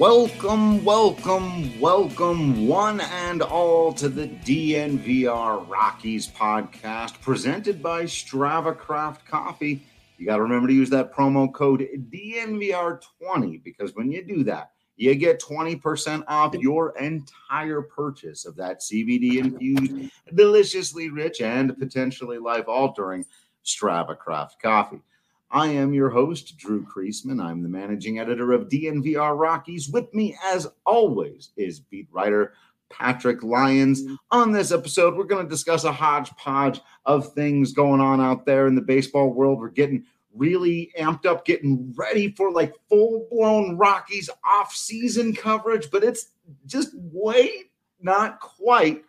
Welcome, welcome, welcome, one and all, to the DNVR Rockies podcast presented by Strava Craft Coffee. You got to remember to use that promo code DNVR20 because when you do that, you get 20% off your entire purchase of that CBD infused, deliciously rich, and potentially life altering Strava Craft Coffee. I am your host, Drew Creasman. I'm the managing editor of DNVR Rockies. With me, as always, is beat writer Patrick Lyons. On this episode, we're going to discuss a hodgepodge of things going on out there in the baseball world. We're getting really amped up, getting ready for like full blown Rockies off season coverage, but it's just wait, not quite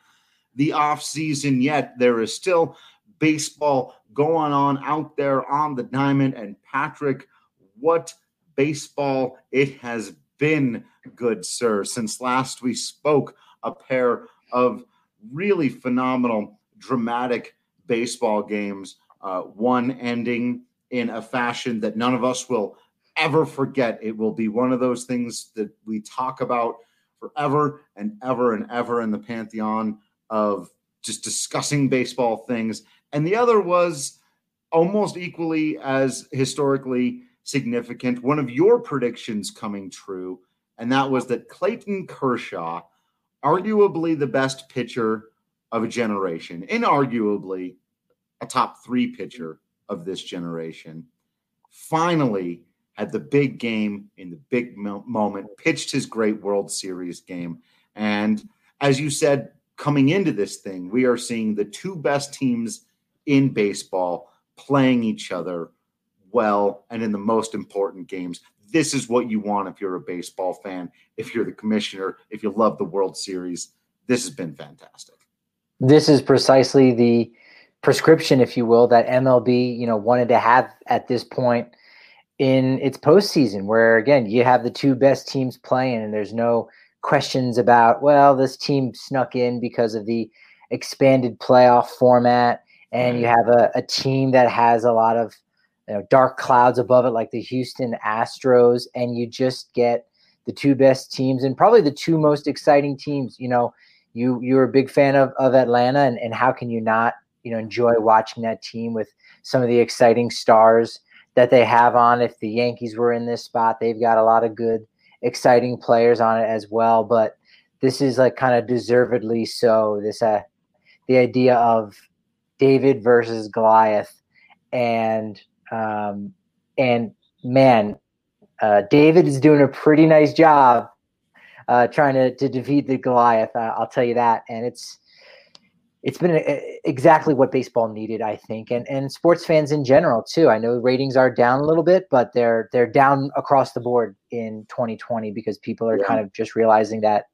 the off season yet. There is still baseball going on out there on the diamond. And Patrick, what baseball it has been, good sir. Since last we spoke, a pair of really phenomenal, dramatic baseball games, uh, one ending in a fashion that none of us will ever forget. It will be one of those things that we talk about forever and ever and ever in the pantheon of just discussing baseball things and the other was almost equally as historically significant. One of your predictions coming true, and that was that Clayton Kershaw, arguably the best pitcher of a generation, inarguably a top three pitcher of this generation, finally had the big game in the big moment, pitched his great World Series game. And as you said, coming into this thing, we are seeing the two best teams in baseball playing each other well and in the most important games. This is what you want if you're a baseball fan, if you're the commissioner, if you love the World Series. This has been fantastic. This is precisely the prescription, if you will, that MLB, you know, wanted to have at this point in its postseason, where again you have the two best teams playing, and there's no questions about, well, this team snuck in because of the expanded playoff format and you have a, a team that has a lot of you know, dark clouds above it, like the Houston Astros, and you just get the two best teams and probably the two most exciting teams. You know, you you're a big fan of, of Atlanta, and, and how can you not, you know, enjoy watching that team with some of the exciting stars that they have on? If the Yankees were in this spot, they've got a lot of good, exciting players on it as well. But this is like kind of deservedly so. This uh the idea of David versus Goliath, and um, and man, uh, David is doing a pretty nice job uh, trying to to defeat the Goliath. Uh, I'll tell you that, and it's it's been a, exactly what baseball needed, I think, and and sports fans in general too. I know ratings are down a little bit, but they're they're down across the board in 2020 because people are yeah. kind of just realizing that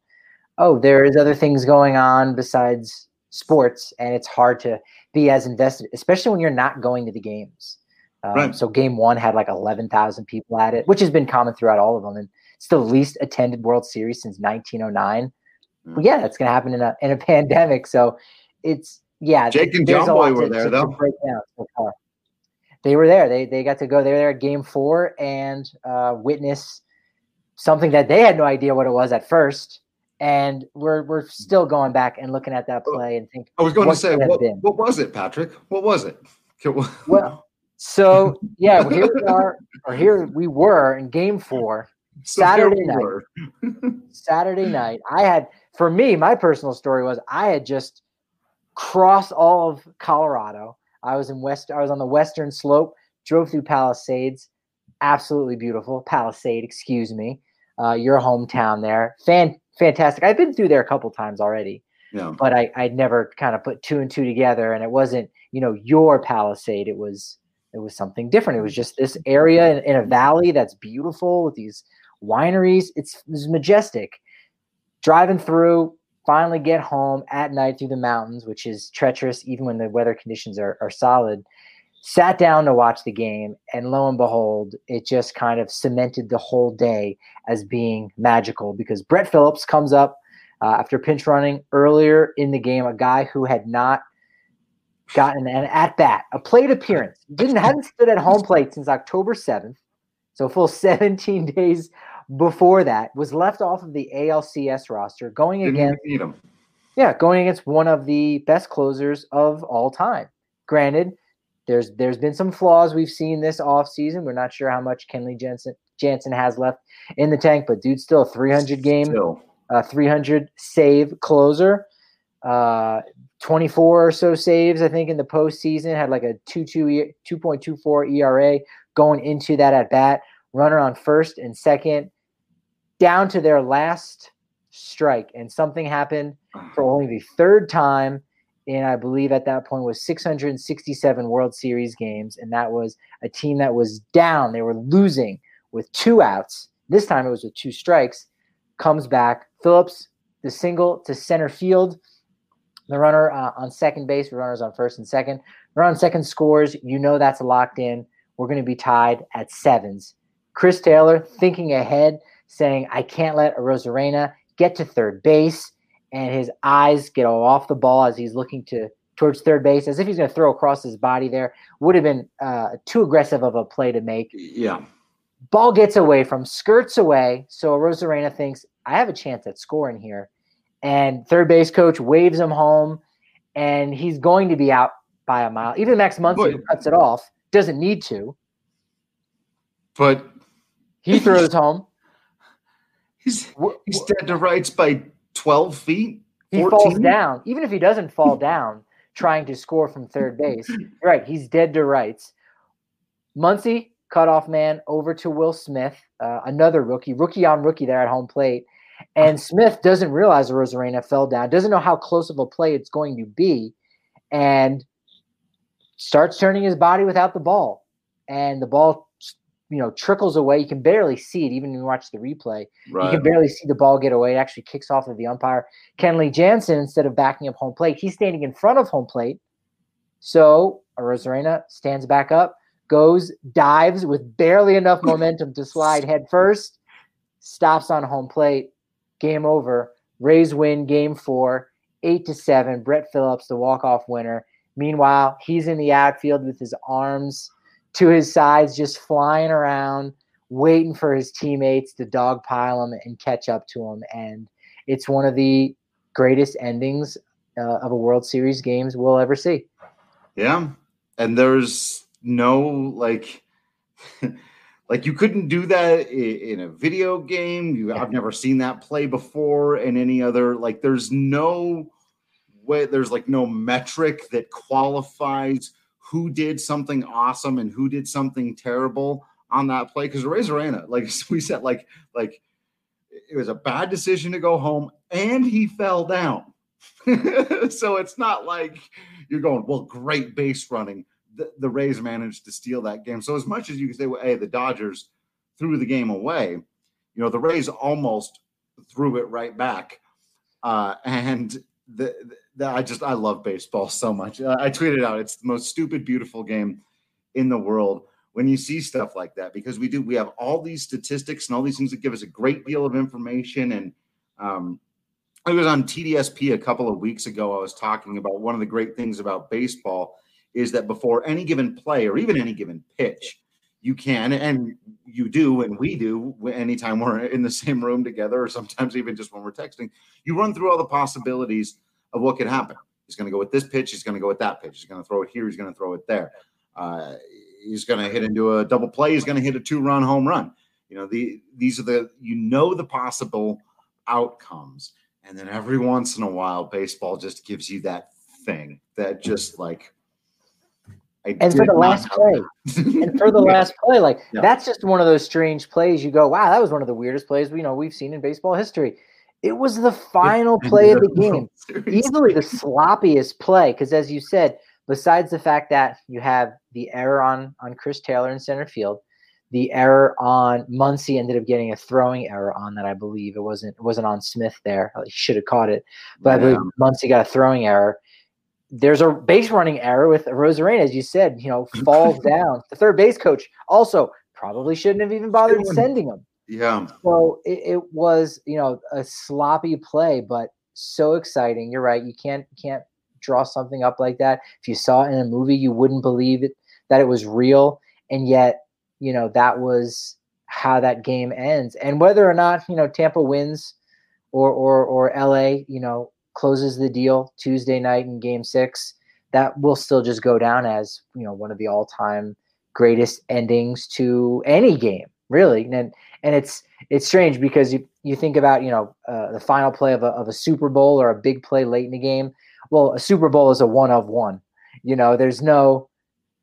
oh, there is other things going on besides sports, and it's hard to be as invested, especially when you're not going to the games. Um, right. So game one had like 11,000 people at it, which has been common throughout all of them. And it's the least attended World Series since 1909. Mm. yeah, that's going to happen in a, in a pandemic. So it's, yeah. Jake and John Boy were there, though. So they were there. They, they got to go. They were there at game four and uh, witness something that they had no idea what it was at first and we're we're still going back and looking at that oh, play and think. I was going to say, what, what was it, Patrick? What was it? well, so yeah, here we are, or here we were in Game Four, so Saturday night. Saturday night, I had for me, my personal story was I had just crossed all of Colorado. I was in west. I was on the western slope. Drove through Palisades, absolutely beautiful. Palisade, excuse me. Uh, your hometown there, fan fantastic. I've been through there a couple times already, Yeah. but I I'd never kind of put two and two together, and it wasn't you know your Palisade. It was it was something different. It was just this area in, in a valley that's beautiful with these wineries. It's, it's majestic. Driving through, finally get home at night through the mountains, which is treacherous even when the weather conditions are, are solid. Sat down to watch the game, and lo and behold, it just kind of cemented the whole day as being magical because Brett Phillips comes up uh, after pinch running earlier in the game, a guy who had not gotten an at bat, a plate appearance, didn't hadn't stood at home plate since October seventh, so full 17 days before that, was left off of the ALCS roster, going Didn't against need him. yeah, going against one of the best closers of all time. Granted, there's there's been some flaws we've seen this offseason. We're not sure how much Kenley Jensen Jansen has left in the tank, but dude's still a 300 game, Still. uh, 300 save closer. Uh, 24 or so saves, I think, in the postseason. Had like a 2.2 E- 2.24 ERA going into that at bat. Runner on first and second, down to their last strike, and something happened for only the third time in I believe at that point was 667 World Series games, and that was a team that was down. They were losing with two outs. This time it was with two strikes. Comes back. Phillips, the single to center field. The runner uh, on second base, the runners on first and second. Runner on second scores. You know that's locked in. We're going to be tied at sevens. Chris Taylor thinking ahead, saying, I can't let Arozarena get to third base. And his eyes get off the ball as he's looking to towards third base, as if he's going to throw across his body there. Would have been uh, too aggressive of a play to make. Yeah. Ball gets away from, skirts away. So Arozarena thinks, I have a chance at scoring here. And third base coach waves him home, and he's going to be out by a mile. Even Max Muncy, But- cuts it off, doesn't need to. But He throws home. he's he's dead to rights by 12 feet. he falls down. Even if he doesn't fall down trying to score from third base, right, he's dead to rights. Muncy, cutoff man, over to Will Smith, uh, another rookie, rookie on rookie there at home plate. And Smith doesn't realize Arozarena fell down, doesn't know how close of a play it's going to be, and starts turning his body without the ball. And the ball, you know, trickles away. You can barely see it, even when you watch the replay. You can barely see the ball get away. It actually kicks off of the umpire. Kenley Jansen, instead of backing up home plate, he's standing in front of home plate. So Arozarena stands back up, goes, dives with barely enough momentum to slide head first, stops on home plate. Game over. Rays win game four, eight to seven. Brett Phillips, the walk-off winner. Meanwhile, he's in the outfield with his arms to his sides, just flying around, waiting for his teammates to dogpile him and catch up to him. And it's one of the greatest endings uh, of a World Series games we'll ever see. Yeah. And there's no like like you couldn't do that in a video game. You I've never seen that play before in any other like there's no way there's like no metric that qualifies who did something awesome and who did something terrible on that play because Arozarena, like we said, like like it was a bad decision to go home and he fell down. so it's not like you're going, well, great base running. The, the Rays managed to steal that game. So as much as you can say, well, hey, the Dodgers threw the game away, you know, the Rays almost threw it right back. Uh, and the, the I just I love baseball so much. Uh, I tweeted out it's the most stupid, beautiful game in the world when you see stuff like that because we do we have all these statistics and all these things that give us a great deal of information and um, I was on TDSP a couple of weeks ago. I was talking about one of the great things about baseball is that before any given play or even any given pitch, you can and you do and we do anytime we're in the same room together or sometimes even just when we're texting, you run through all the possibilities of what could happen. He's going to go with this pitch. He's going to go with that pitch. He's going to throw it here. He's going to throw it there. Uh, he's going to hit into a double play. He's going to hit a two-run home run. You know, the these are the you know the possible outcomes, and then every once in a while, baseball just gives you that thing that just like I and for the last play, and for the last play, like Yeah. that's just one of those strange plays. You go, wow, that was one of the weirdest plays we you know we've seen in baseball history. It was the final play of the game, easily the sloppiest play. Because as you said, besides the fact that you have the error on on Chris Taylor in center field, the error on Muncy ended up getting a throwing error on that. I believe it wasn't it wasn't on Smith there. Uh, he should have caught it, but I believe Muncy got a throwing error. There's a base running error with Arozarena, as you said. You know, falls down. The third base coach also probably shouldn't have even bothered sending him. Yeah. So it, it was, you know, a sloppy play, but so exciting. You're right. You can't can't draw something up like that. If you saw it in a movie, you wouldn't believe it that it was real. And yet, you know, that was how that game ends. And whether or not, you know, Tampa wins or or or LA, you know, closes the deal Tuesday night in game six, that will still just go down as, you know, one of the all-time greatest endings to any game, really. And and it's it's strange because you, you think about you know uh, the final play of a, of a Super Bowl or a big play late in the game. Well, a Super Bowl is a one of one. You know, there's no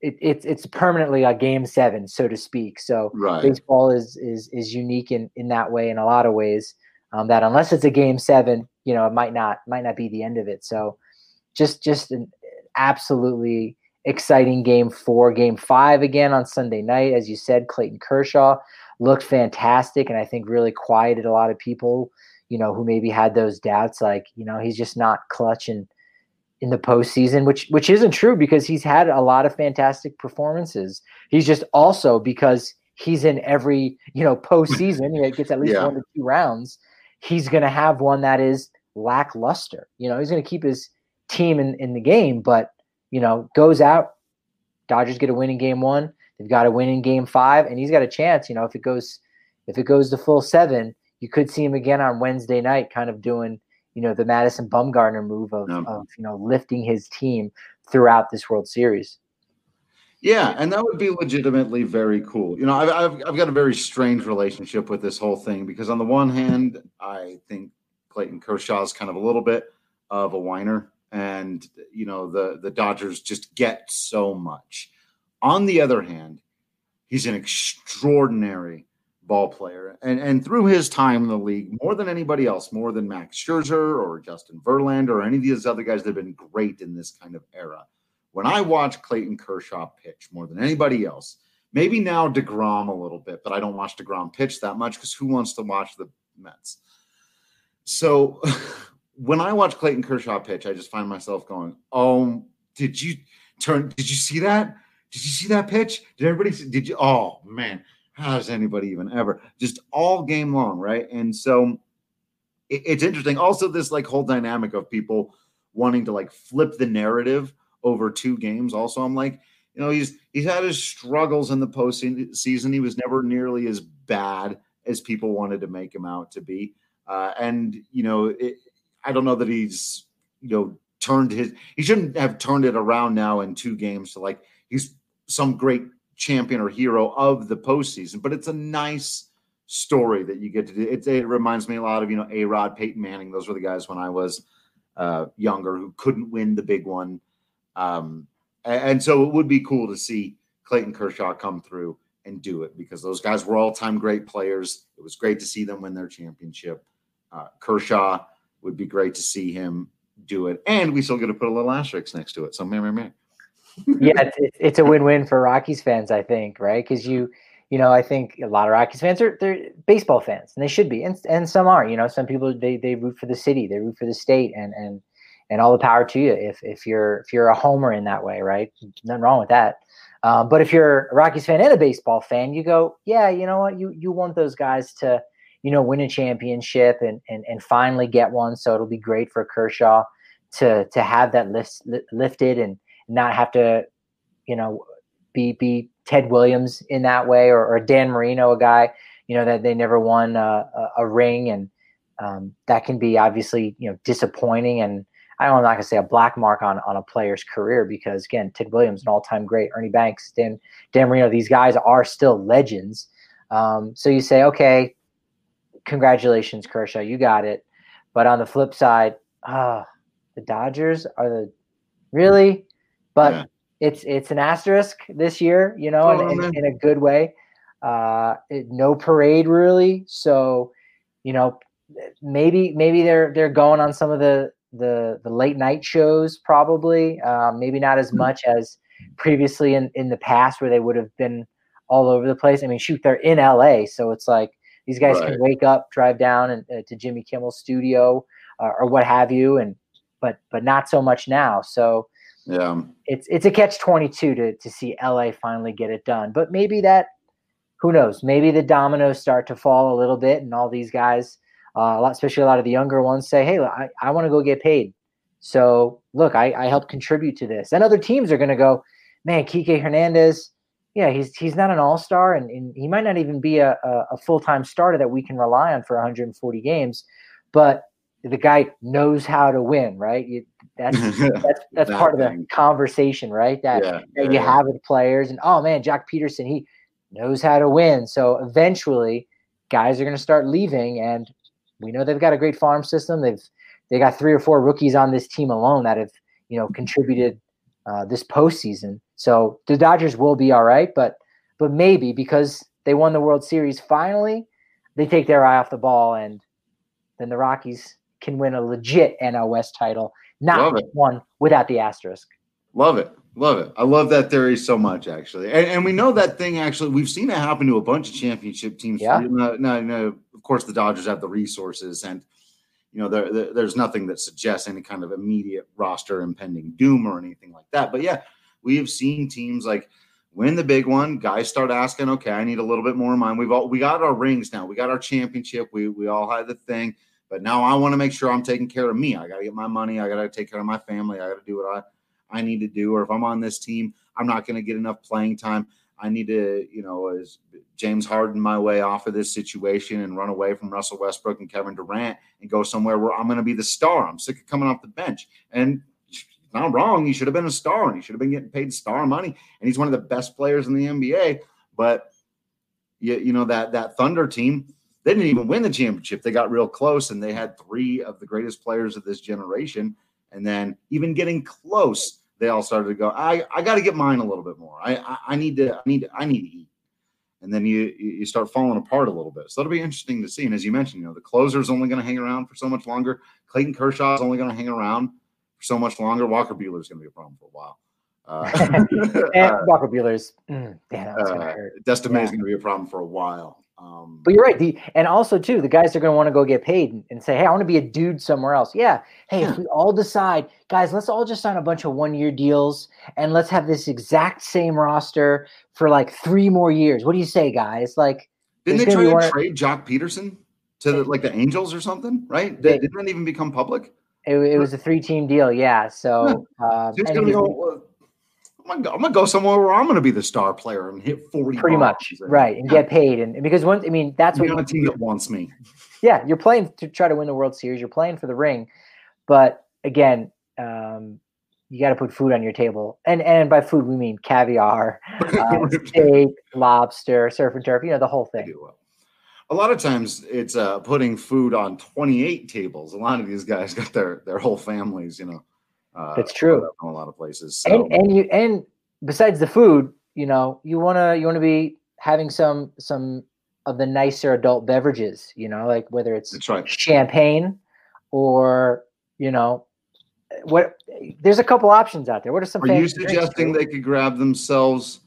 it, it's it's permanently a game seven, so to speak. So Right. baseball is is is unique in in that way in a lot of ways. Um, that unless it's a game seven, you know, it might not might not be the end of it. So just just an absolutely exciting game four, game five again on Sunday night. As you said, Clayton Kershaw looked fantastic and I think really quieted a lot of people, you know, who maybe had those doubts, like, you know, he's just not clutch in, in the postseason, which which isn't true because he's had a lot of fantastic performances. He's just also because he's in every, you know, postseason, he gets at least Yeah. one to two rounds, he's gonna have one that is lackluster. You know, he's gonna keep his team in, in the game, but you know, goes out. Dodgers get a win in game one. They've got a win in game five, and he's got a chance. You know, if it goes if it goes to full seven, you could see him again on Wednesday night, kind of doing, you know, the Madison Bumgarner move of, Yeah. of you know, lifting his team throughout this World Series. Yeah, and that would be legitimately very cool. You know, I've, I've I've got a very strange relationship with this whole thing because on the one hand, I think Clayton Kershaw is kind of a little bit of a whiner, and you know the the Dodgers just get so much. On the other hand, he's an extraordinary ball player, and and through his time in the league, more than anybody else, more than Max Scherzer or Justin Verlander or any of these other guys that have been great in this kind of era when I watch Clayton Kershaw pitch more than anybody else, maybe now DeGrom a little bit, but I don't watch DeGrom pitch that much because who wants to watch the Mets? So when I watch Clayton Kershaw pitch, I just find myself going, Oh, did you turn? Did you see that? Did you see that pitch? Did everybody see? Did you? Oh, man. How does anybody even ever? Just all game long, right? And so it- it's interesting. Also, this like whole dynamic of people wanting to like flip the narrative over two games. Also, I'm like, you know, he's he's had his struggles in the postseason. He was never nearly as bad as people wanted to make him out to be. Uh, and you know, it, I don't know that he's you know turned his. He shouldn't have turned it around now in two games to like he's some great champion or hero of the postseason. But it's a nice story that you get to do. It, it reminds me a lot of you know A Rod, Peyton Manning. Those were the guys when I was uh, younger who couldn't win the big one. Um, and, and so it would be cool to see Clayton Kershaw come through and do it because those guys were all time great players. It was great to see them win their championship. Uh, Kershaw would be great to see him do it. And we still get to put a little asterisk next to it. So, meh, meh, meh. Yeah, it's, it's- a win-win for Rockies fans, I think, right? Because you, you know, I think a lot of Rockies fans are they're baseball fans, and they should be, and and some are. You know, some people they they root for the city, they root for the state, and and and all the power to you if if you're if you're a homer in that way, right? Nothing wrong with that. Um, but if you're a Rockies fan and a baseball fan, you go, yeah, you know what, you you want those guys to, you know, win a championship and and and finally get one. So it'll be great for Kershaw to to have that lift, lifted and not have to, you know, be be Ted Williams in that way or, or Dan Marino, a guy, you know, that they never won a, a, a ring, and um, that can be obviously you know disappointing. And I don't, I'm not gonna say a black mark on on a player's career because again, Ted Williams, an all time great, Ernie Banks, Dan Dan Marino, these guys are still legends. Um, so you say, okay, congratulations, Kershaw, you got it. But on the flip side, ah, the Dodgers are the really, but Yeah. it's it's an asterisk this year, you know, Oh, in, in, in a good way. Uh, it- no parade really, so you know, maybe maybe they're they're going on some of the the the late night shows, probably. Um, maybe not as much as previously in in the past, where they would have been all over the place. I mean, shoot, they're in LA, so it's like these guys Right. can wake up, drive down and, uh, to Jimmy Kimmel's studio uh, or what have you, and but but not so much now. So Yeah. it's it's a catch twenty two to to see LA finally get it done. But maybe that who knows? Maybe the dominoes start to fall a little bit, and all these guys, uh, a lot, especially a lot of the younger ones, say, "Hey, I, I want to go get paid." So look, I, I helped contribute to this, and other teams are going to go, "Man, Kike Hernandez, yeah, he's he's not an all star, and, and he might not even be a, a, a full time starter that we can rely on for 140 games, but the guy knows how to win, right? You, that's that's that's That part of the conversation, right? That, yeah. that yeah, you yeah. have with players, and oh man, Joc Pederson, he knows how to win. So eventually, guys are going to start leaving, and we know they've got a great farm system. They've they got three or four rookies on this team alone that have you know contributed uh, this postseason. So the Dodgers will be all right, but but maybe because they won the World Series finally, they take their eye off the ball, and then the Rockies can win a legit NL West title, not one without the asterisk. Love it. Love it. I love that theory so much, actually. And, and we know that thing, actually, we've seen it happen to a bunch of championship teams. Yeah. No, no, no. Of course, the Dodgers have the resources, and, you know, there, there- there's nothing that suggests any kind of immediate roster impending doom or anything like that. But yeah, we have seen teams like win the big one. Guys start asking, okay, I need a little bit more in mind. We've all, we got our rings now. We got our championship. We, we all had the thing. But now I want to make sure I'm taking care of me. I got to get my money. I got to take care of my family. I got to do what I I need to do, or if I'm on this team, I'm not going to get enough playing time. I need to, you know, as James Harden my way off of this situation and run away from Russell Westbrook and Kevin Durant and go somewhere where I'm going to be the star. I'm sick of coming off the bench. And not wrong. He should have been a star and he should have been getting paid star money. And he's one of the best players in the NBA. But you, you know, that that Thunder team, they didn't even win the championship. They got real close and they had three of the greatest players of this generation. And then even getting close, they all started to go, I, I got to get mine a little bit more. I, I I need to I need to, I need to eat. And then you you start falling apart a little bit. So that'll be interesting to see. And as you mentioned, you know, the closer is only going to hang around for so much longer. Clayton Kershaw is only going to hang around for so much longer. Walker Buehler is going to be a problem for a while. Uh, And uh, Walker Buehler's, mm, damn, that was gonna uh, hurt. Dustin Yeah. May's going to be a problem for a while. Um, But you're right. The and also too, the guys are going to want to go get paid and, and say, "Hey, I want to be a dude somewhere else." Yeah. Hey, if we all decide, guys, let's all just sign a bunch of one-year deals and let's have this exact same roster for like three more years. What do you say, guys? Like, didn't they try gonna one- trade Joc Pederson to the, like the Angels or something? Right? They- Did, didn't that even become public? it, it was a three-team deal. Yeah. So, um, So it's he's- oh, well, I'm, gonna go, I'm gonna go somewhere where I'm gonna be the star player and hit 40 pretty much and- right and yeah, get paid and, because once I mean that's what on a you- team that wants me. yeah, you're playing to try to win the World Series. You're playing for the ring, but again, um, you got to put food on your table, and and by food we mean caviar, uh, steak, lobster, surf and turf. You know the whole thing. A lot of times it's uh, putting food on 28 tables. A lot of these guys got their their whole families, you know. Uh, That's true. in a lot of places. So And and you and besides the food, you know, you wanna you wanna be having some some of the nicer adult beverages. You know, like whether it's that's right. champagne or you know what. There's a couple options out there. What are some? Are you fancy drinks, suggesting they could grab themselves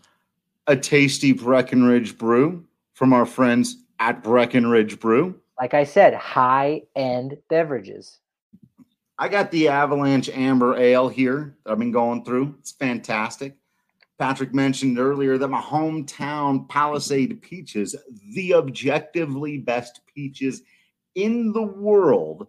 a tasty Breckenridge brew from our friends at Breckenridge Brew? like I said, high end beverages. I got the Avalanche Amber Ale here that I've been going through. It's fantastic. Patrick mentioned earlier that my hometown Palisade peaches, the objectively best peaches in the world,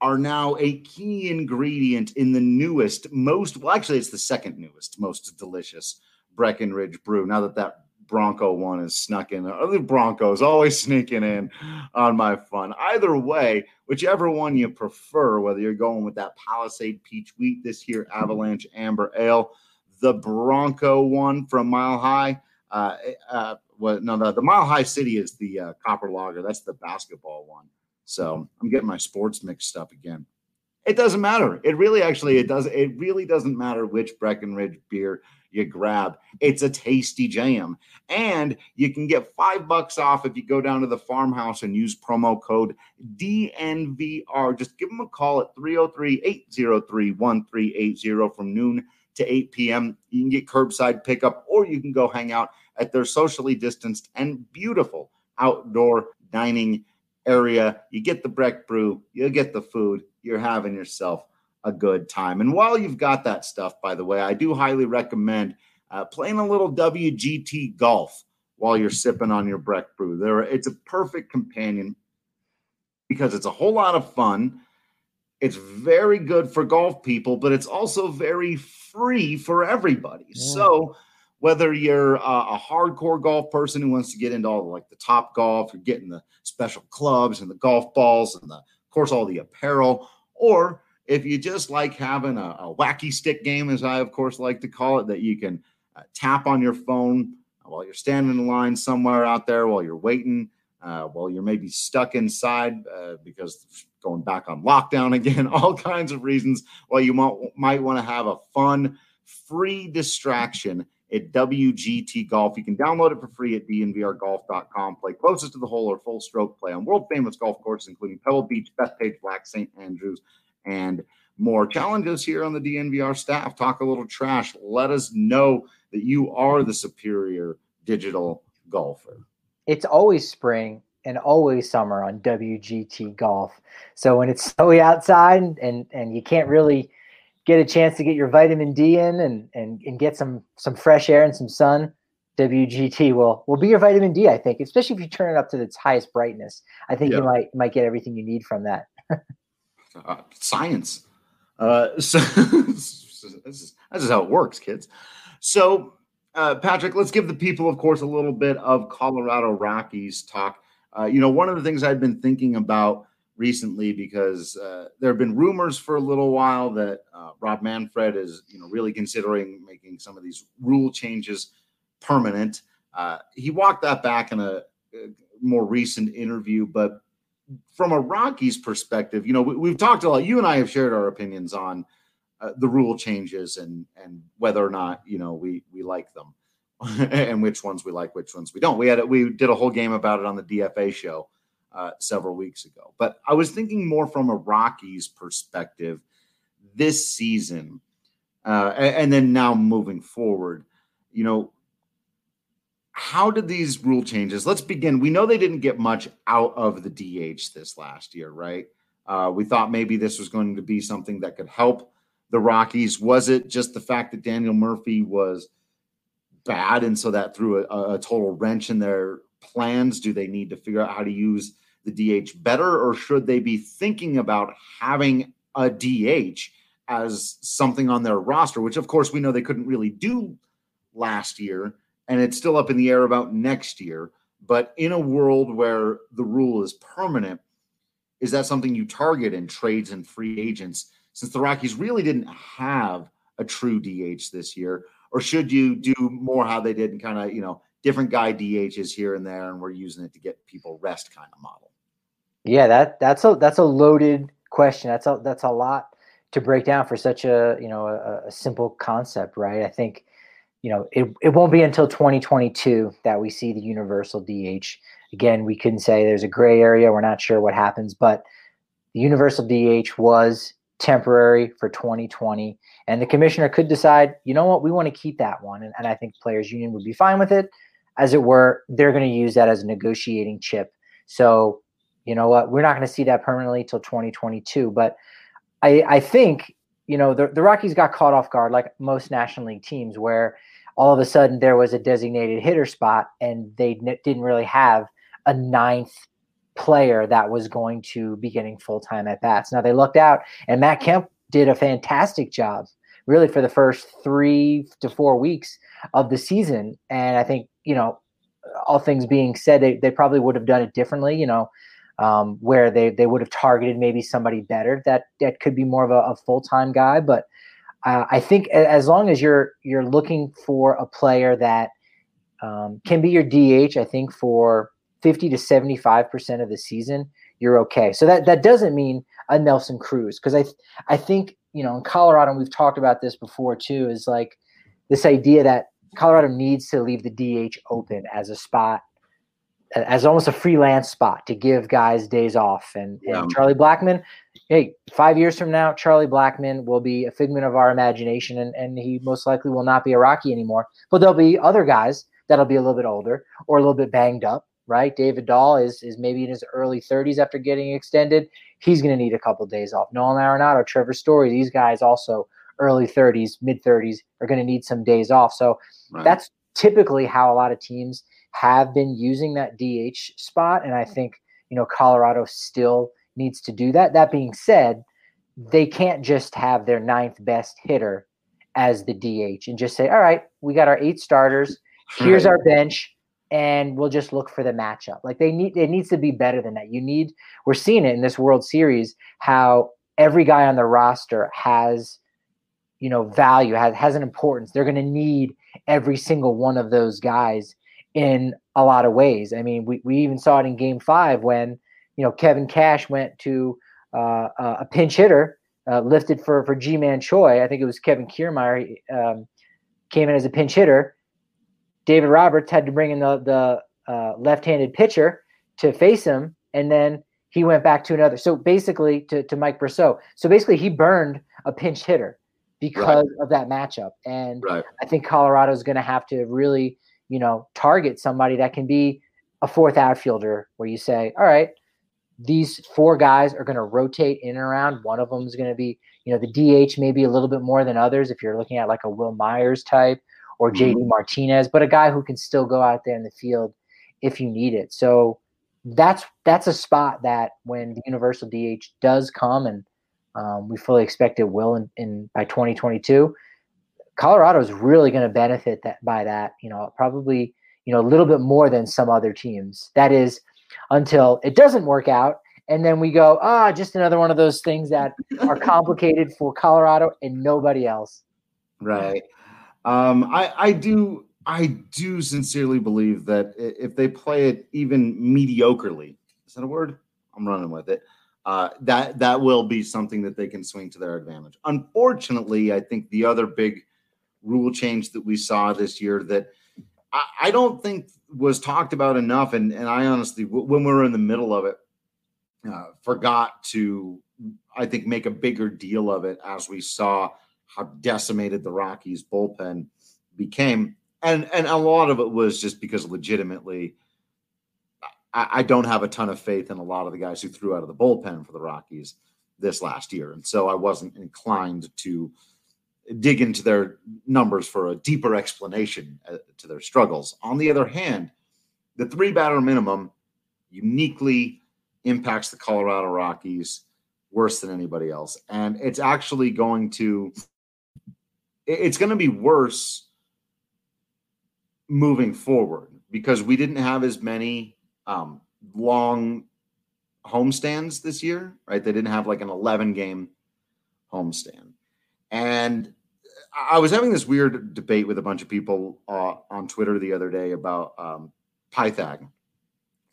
are now a key ingredient in the newest, most well, actually, it's the second newest, most delicious Breckenridge brew. Now that that Bronco one is snuck in, other Broncos always sneaking in on my fun. Either way, whichever one you prefer, whether you're going with that Palisade Peach Wheat this year, Avalanche Amber Ale, the Bronco one from Mile High. Uh, uh, well, no, the, the Mile High City is the uh, Copper Lager. That's the basketball one. So I'm getting my sports mixed up again. It doesn't matter. It really, actually, it does. It really doesn't matter which Breckenridge beer you grab. It's a tasty jam. And you can get five bucks off if you go down to the farmhouse and use promo code DNVR. Just give them a call at 303 803 1380 from noon to 8 p.m. You can get curbside pickup or you can go hang out at their socially distanced and beautiful outdoor dining area. You get the Breck brew, you get the food, you're having yourself a good time. And while you've got that stuff, by the way, I do highly recommend uh, playing a little WGT golf while you're sipping on your Breck brew. There, it's a perfect companion because it's a whole lot of fun. It's very good for golf people, but it's also very free for everybody. Yeah. So whether you're a, a, hardcore golf person who wants to get into all the, like the top golf, you're getting the special clubs and the golf balls and the, of course, all the apparel, or if you just like having a, a wacky stick game, as I of course like to call it, that you can uh, tap on your phone while you're standing in line somewhere out there, while you're waiting, uh, while you're maybe stuck inside uh, because going back on lockdown again, all kinds of reasons why you might, might want to have a fun, free distraction at WGT Golf. You can download it for free at dnvrgolf.com. Play closest to the hole or full stroke play on world famous golf courses, including Pebble Beach, Bethpage, Black, St. Andrews, and more. Challenges here on the DNVR staff. Talk a little trash. Let us know that you are the superior digital golfer. It's always spring and always summer on WGT Golf. So when it's snowy outside and and you can't really get a chance to get your vitamin D in and and, and get some some fresh air and some sun, WGT will will be your vitamin D. I think, especially if you turn it up to its highest brightness. I think you might might get everything you need from that. Uh, science. Uh, so this is, this is how it works, kids. So, uh, Patrick, let's give the people, of course, a little bit of Colorado Rockies talk. Uh, you know, one of the things I've been thinking about recently because uh, there have been rumors for a little while that uh, Rob Manfred is, you know, really considering making some of these rule changes permanent. Uh, he walked that back in a, a, more recent interview, but from a Rockies perspective, you know, we, have talked a lot. You and I have shared our opinions on uh, the rule changes and and whether or not you know we we like them, and which ones we like, which ones we don't. We had we did a whole game about it on the DFA show uh, several weeks ago. But I was thinking more from a Rockies perspective this season, uh, and, and then now moving forward. You know, how did these rule changes? Let's begin. We know they didn't get much out of the DH this last year, right? Uh, we thought maybe this was going to be something that could help the Rockies. Was it just the fact that Daniel Murphy was bad, and so that threw a, a total wrench in their plans? Do they need to figure out how to use the DH better, or should they be thinking about having a DH as something on their roster, which of course we know they couldn't really do last year, and it's still up in the air about next year. But in a world where the rule is permanent, is that something you target in trades and free agents? Since the Rockies really didn't have a true DH this year, or should you do more how they did and kind of, you know, different guy DHs here and there, and we're using it to get people rest kind of model? Yeah, that that's a that's a loaded question. That's a that's a lot to break down for such a you know a, a simple concept, right? I think you know it, it won't be until 2022 that we see the universal DH. Again, we couldn't say there's a gray area. We're not sure what happens, but the universal DH was temporary for 2020 and the commissioner could decide you know what we want to keep that one and, and i think players union would be fine with it as it were, they're going to use that as a negotiating chip. So, you know what, we're not going to see that permanently till 2022. But I, I think, you know, the, the Rockies got caught off guard like most National League teams where all of a sudden there was a designated hitter spot and they n- didn't really have a ninth player that was going to be getting full time at bats. Now they looked out and Matt Kemp did a fantastic job really for the first three to four weeks of the season. And I think, you know, all things being said, they, they probably would have done it differently, you know, um, where they, they would have targeted maybe somebody better that, that could be more of a, a full-time guy. But uh, I think as long as you're, you're looking for a player that um, can be your DH, I think for 50 to 75% of the season, you're okay. So that, that doesn't mean a Nelson Cruz. Cause I, I think you know, in Colorado, we've talked about this before too, is like this idea that Colorado needs to leave the DH open as a spot, as almost a freelance spot to give guys days off. And, yeah. and Charlie Blackmon, hey, five years from now, Charlie Blackmon will be a figment of our imagination, and, and he most likely will not be a Rocky anymore. But there'll be other guys that'll be a little bit older or a little bit banged up, right? David Dahl is is maybe in his early 30s after getting extended. He's going to need a couple of days off. Nolan Arenado, Trevor Story, these guys also early 30s, mid 30s are going to need some days off. So right. that's typically how a lot of teams have been using that DH spot, and I mm. think you know Colorado still needs to do that. That being said, they can't just have their ninth best hitter as the DH and just say, all right, we got our eight starters. Here's our bench and we'll just look for the matchup. Like they need it needs to be better than that. You need we're seeing it in this World Series how every guy on the roster has you know value, has has an importance. They're going to need every single one of those guys in a lot of ways. I mean, we we even saw it in game 5 when, you know, Kevin Cash went to uh, a pinch hitter uh, lifted for for Ji-Man Choi. I think it was Kevin Kiermaier um, came in as a pinch hitter David Roberts had to bring in the the uh, left-handed pitcher to face him, and then he went back to another. So basically, to, to Mike Brosseau. So basically, he burned a pinch hitter because right. of that matchup. And right. I think Colorado is going to have to really, you know, target somebody that can be a fourth outfielder, where you say, all right, these four guys are going to rotate in and around. One of them is going to be, you know, the DH maybe a little bit more than others. If you're looking at like a Wil Myers type, or JD mm-hmm. Martinez, but a guy who can still go out there in the field if you need it. So that's that's a spot that when the universal DH does come, and um, we fully expect it will in, in by 2022, Colorado is really going to benefit that by that. You know, probably you know a little bit more than some other teams. That is until it doesn't work out. And then we go, ah, just another one of those things that are complicated for Colorado and nobody else. Right. Um, I, I do I do sincerely believe that if they play it even mediocrely, is that a word? I'm running with it. Uh, that that will be something that they can swing to their advantage. Unfortunately, I think the other big rule change that we saw this year that I, I don't think was talked about enough, and and I honestly, when we were in the middle of it, uh, forgot to I think make a bigger deal of it as we saw how decimated the Rockies bullpen became. And and a lot of it was just because legitimately I, I, don't have a ton of faith in a lot of the guys who threw out of the bullpen for the Rockies this last year. And so I wasn't inclined to dig into their numbers for a deeper explanation uh, to their struggles. On the other hand, the three batter minimum uniquely impacts the Colorado Rockies worse than anybody else. And it's actually going to it's going to be worse moving forward because we didn't have as many um, long homestands this year, right? They didn't have like an 11 game homestand. And I was having this weird debate with a bunch of people uh, on Twitter the other day about um, Pythag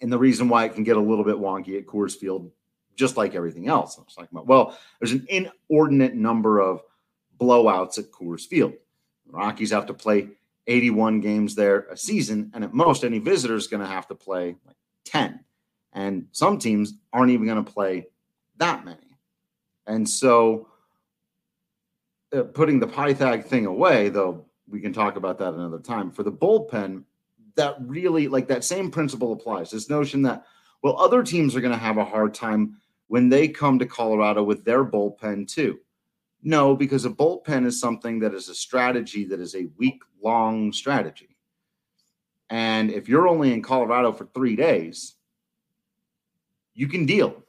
and the reason why it can get a little bit wonky at Coors Field, just like everything else. I was talking about, well, there's an inordinate number of blowouts at Coors Field. The Rockies have to play 81 games there a season, and at most, any visitor is going to have to play like 10. And some teams aren't even going to play that many. And so, uh, putting the Pythag thing away, though we can talk about that another time, for the bullpen, that really, like that same principle applies. This notion that, well, other teams are going to have a hard time when they come to Colorado with their bullpen too. No, because a bullpen is something that is a strategy that is a week long strategy. And if you're only in Colorado for three days, you can deal.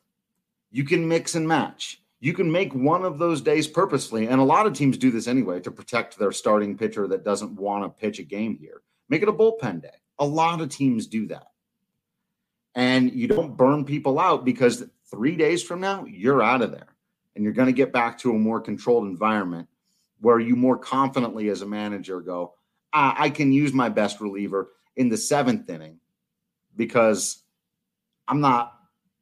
You can mix and match. You can make one of those days purposefully. And a lot of teams do this anyway to protect their starting pitcher that doesn't want to pitch a game here. Make it a bullpen day. A lot of teams do that. And you don't burn people out because three days from now, you're out of there and you're going to get back to a more controlled environment where you more confidently as a manager go, ah, I can use my best reliever in the seventh inning because I'm not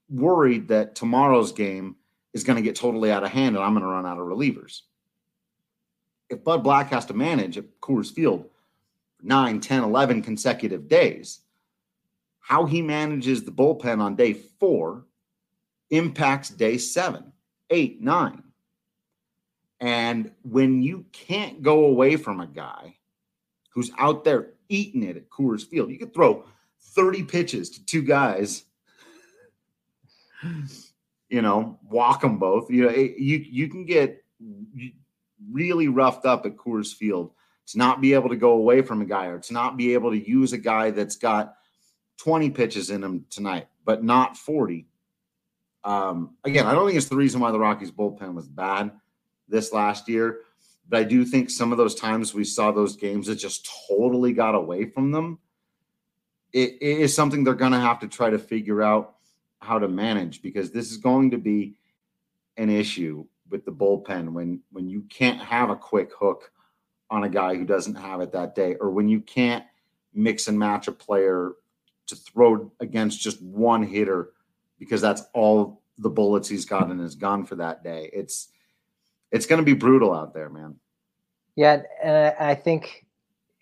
worried that tomorrow's game is going to get totally out of hand and I'm going to run out of relievers. if Bud Black has to manage at Coors Field 9, 10, 11 consecutive days, how he manages the bullpen on day four impacts day seven, eight, nine. And when you can't go away from a guy who's out there eating it at Coors Field, you could throw 30 pitches to two guys, you know, walk them both. You know, you you can get really roughed up at Coors Field to not be able to go away from a guy or to not be able to use a guy that's got 20 pitches in him tonight, but not 40. Um, again, I don't think it's the reason why the Rockies bullpen was bad this last year, but I do think some of those times we saw those games that just totally got away from them. it, it is something they're going to have to try to figure out how to manage because this is going to be an issue with the bullpen when when you can't have a quick hook on a guy who doesn't have it that day or when you can't mix and match a player to throw against just one hitter because that's all the bullets he's got in his gun for that day. It's it's going to be brutal out there, man. Yeah, and I think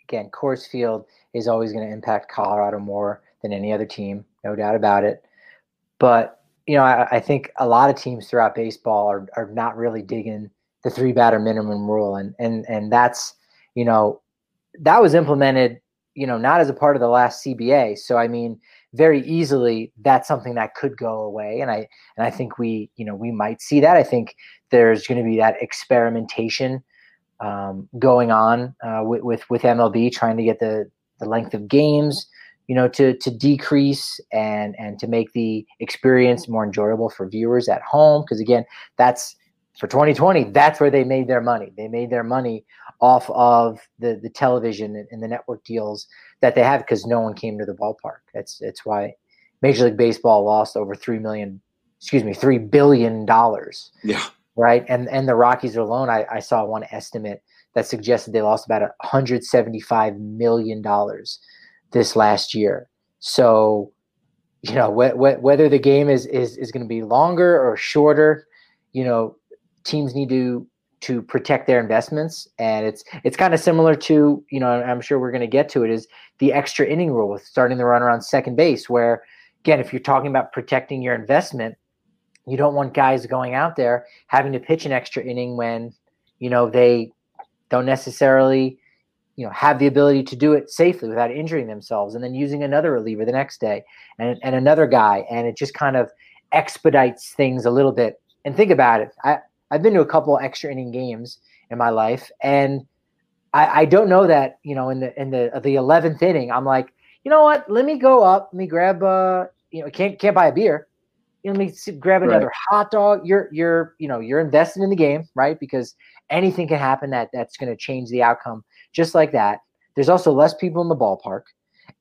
again, Coors Field is always going to impact Colorado more than any other team, no doubt about it. But you know, I, I think a lot of teams throughout baseball are are not really digging the three batter minimum rule, and and and that's you know that was implemented you know not as a part of the last CBA. So I mean, very easily that's something that could go away, and I and I think we you know we might see that. I think there's going to be that experimentation um, going on uh, with, with with MLB trying to get the the length of games you know to to decrease and and to make the experience more enjoyable for viewers at home. Because again that's for 2020 that's where they made their money. They made their money off of the the television and the network deals that they have because no one came to the ballpark. That's that's why major league baseball lost over 3 million excuse me 3 billion dollars. Yeah. right? And and the rockies alone i, I saw one estimate that suggested they lost about 175 million dollars this last year. So you know wh- wh- whether the game is is, is going to be longer or shorter you know teams need to to protect their investments. And it's it's kind of similar to you know i'm sure we're going to get to it is the extra inning rule with starting the runner on second base where again if you're talking about protecting your investment you don't want guys going out there having to pitch an extra inning when you know they don't necessarily you know have the ability to do it safely without injuring themselves and then using another reliever the next day and, and another guy and it just kind of expedites things a little bit and think about it i i've been to a couple extra inning games in my life and i i don't know that you know in the in the the 11th inning i'm like you know what let me go up let me grab uh you know can't can't buy a beer you know, let me see, grab another right. hot dog. You're you're you know you're invested in the game, right? Because anything can happen that that's going to change the outcome. Just like that. There's also less people in the ballpark,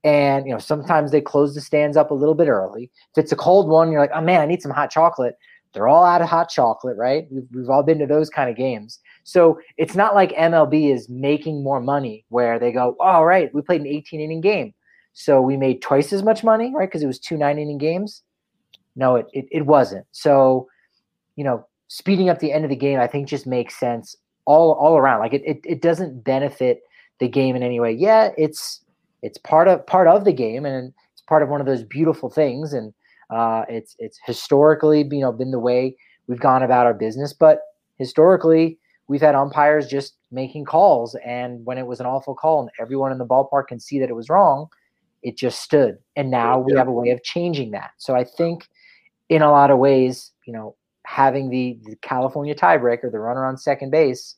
and you know sometimes they close the stands up a little bit early. If it's a cold one, you're like, oh man, I need some hot chocolate. They're all out of hot chocolate, right? We've, we've all been to those kind of games. So it's not like MLB is making more money where they go, oh, all right, we played an 18 inning game. So we made twice as much money, right? Because it was two nine inning games no, it, it, it wasn't. So, you know, speeding up the end of the game, I think just makes sense all all around. Like it, it, it doesn't benefit the game in any way. Yeah, it's it's part of part of the game and it's part of one of those beautiful things. And uh, it's it's historically you know been the way we've gone about our business. But historically, we've had umpires just making calls, and when it was an awful call and everyone in the ballpark can see that it was wrong, it just stood. And now we have a way of changing that. So I think in a lot of ways, you know, having the, the California tiebreaker, the runner on second base,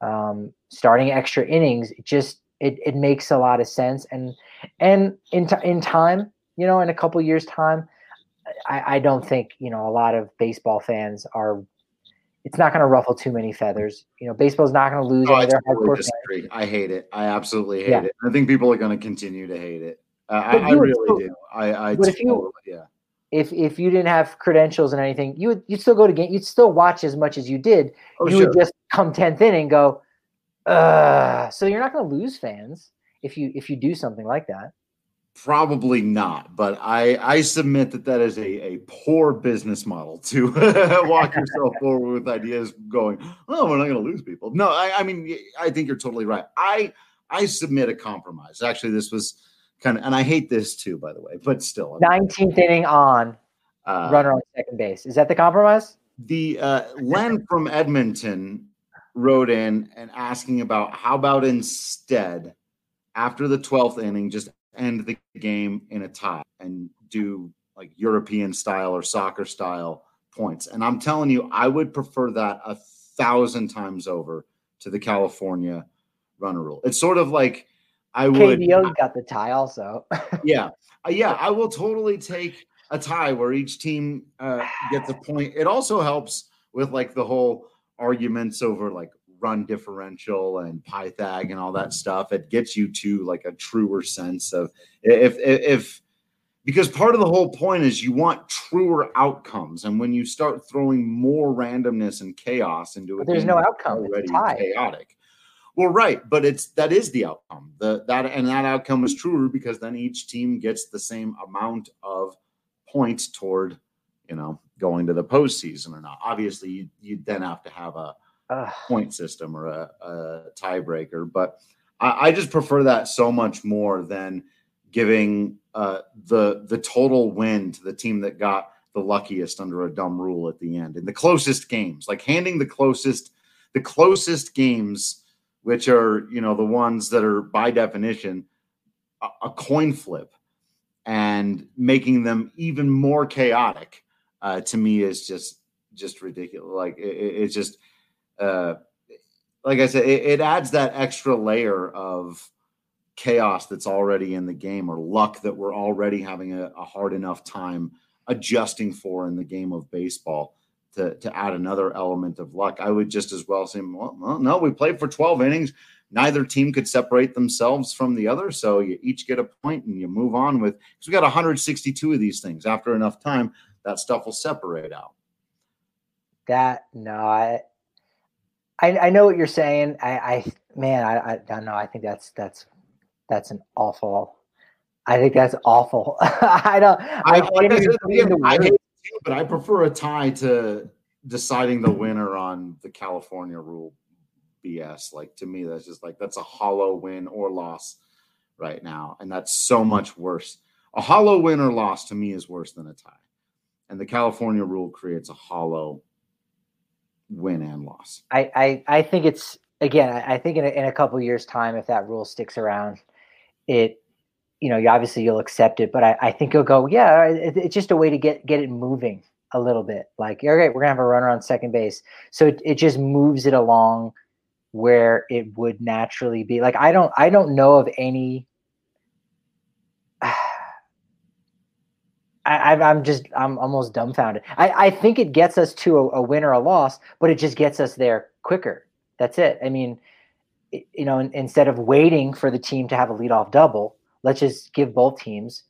um, starting extra innings, it just it, it makes a lot of sense. And and in t- in time, you know, in a couple years' time, I, I don't think you know a lot of baseball fans are. It's not going to ruffle too many feathers. You know, baseball's not going to lose. Oh, I totally disagree. Fans. I hate it. I absolutely hate yeah. it. I think people are going to continue to hate it. Uh, I, I, really do. I, I totally, you, yeah if if you didn't have credentials and anything, you would you'd still go to game. You'd still watch as much as you did. Oh, you sure. would just come tenth inning and go, uh. So you're not going to lose fans if you if you do something like that. Probably not, but I I submit that that is a, a poor business model to walk yourself forward with ideas going, oh, we're not going to lose people. No, I, I mean I think you're totally right. I I submit a compromise. Actually, this was kind of, and I hate this too, by the way, but still. 19th inning on, uh, runner on second base. Is that the compromise? The uh, Len from Edmonton wrote in and asking about how about instead after the 12th inning, just end the game in a tie and do like European style or soccer style points. And I'm telling you, I would prefer that a thousand times over to the California runner rule. It's sort of like I would. KBO got the tie also. yeah, uh, yeah, I will totally take a tie where each team uh, gets a point. It also helps with like the whole arguments over like run differential and Pythag and all that stuff. It gets you to like a truer sense of if, if, if because part of the whole point is you want truer outcomes, and when you start throwing more randomness and chaos into it, there's no outcome. Already chaotic. Well, right, but it's that is the outcome. The that and that outcome is truer because then each team gets the same amount of points toward you know going to the postseason or not. Obviously, you, you then have to have a uh, point system or a, a tiebreaker. But I, I, just prefer that so much more than giving uh, the the total win to the team that got the luckiest under a dumb rule at the end in the closest games, like handing the closest the closest games, which are you know the ones that are by definition a, a coin flip, and making them even more chaotic. Uh, to me is just just ridiculous. Like it, it's just uh, like I said, it, it adds that extra layer of chaos that's already in the game or luck that we're already having a, a, hard enough time adjusting for in the game of baseball to, to add another element of luck. I would just as well say, well, well, no, we played for 12 innings. Neither team could separate themselves from the other. So you each get a point and you move on with, because we got 162 of these things. After enough time, that stuff will separate out. That, no, I, I, I know what you're saying. I, I man, I, I don't know. I think that's that's that's an awful. I think that's awful. I don't. I, I, like I, said, I hate but I prefer a tie to deciding the winner on the California rule BS. Like to me, that's just like that's a hollow win or loss right now, and that's so much worse. A hollow win or loss to me is worse than a tie, and the California rule creates a hollow win and loss. I I, I think it's again. I think in a, in a couple years' time, if that rule sticks around, it you know, you obviously you'll accept it, but I, I think you'll go, yeah, it, it's just a way to get get it moving a little bit. Like, okay, we're gonna have a runner on second base, so it, it just moves it along where it would naturally be. Like, I don't I don't know of any I, I'm just I'm almost dumbfounded. I, I think it gets us to a, a, win or a loss, but it just gets us there quicker. That's it. I mean, you know, instead of waiting for the team to have a leadoff double, let's just give both teams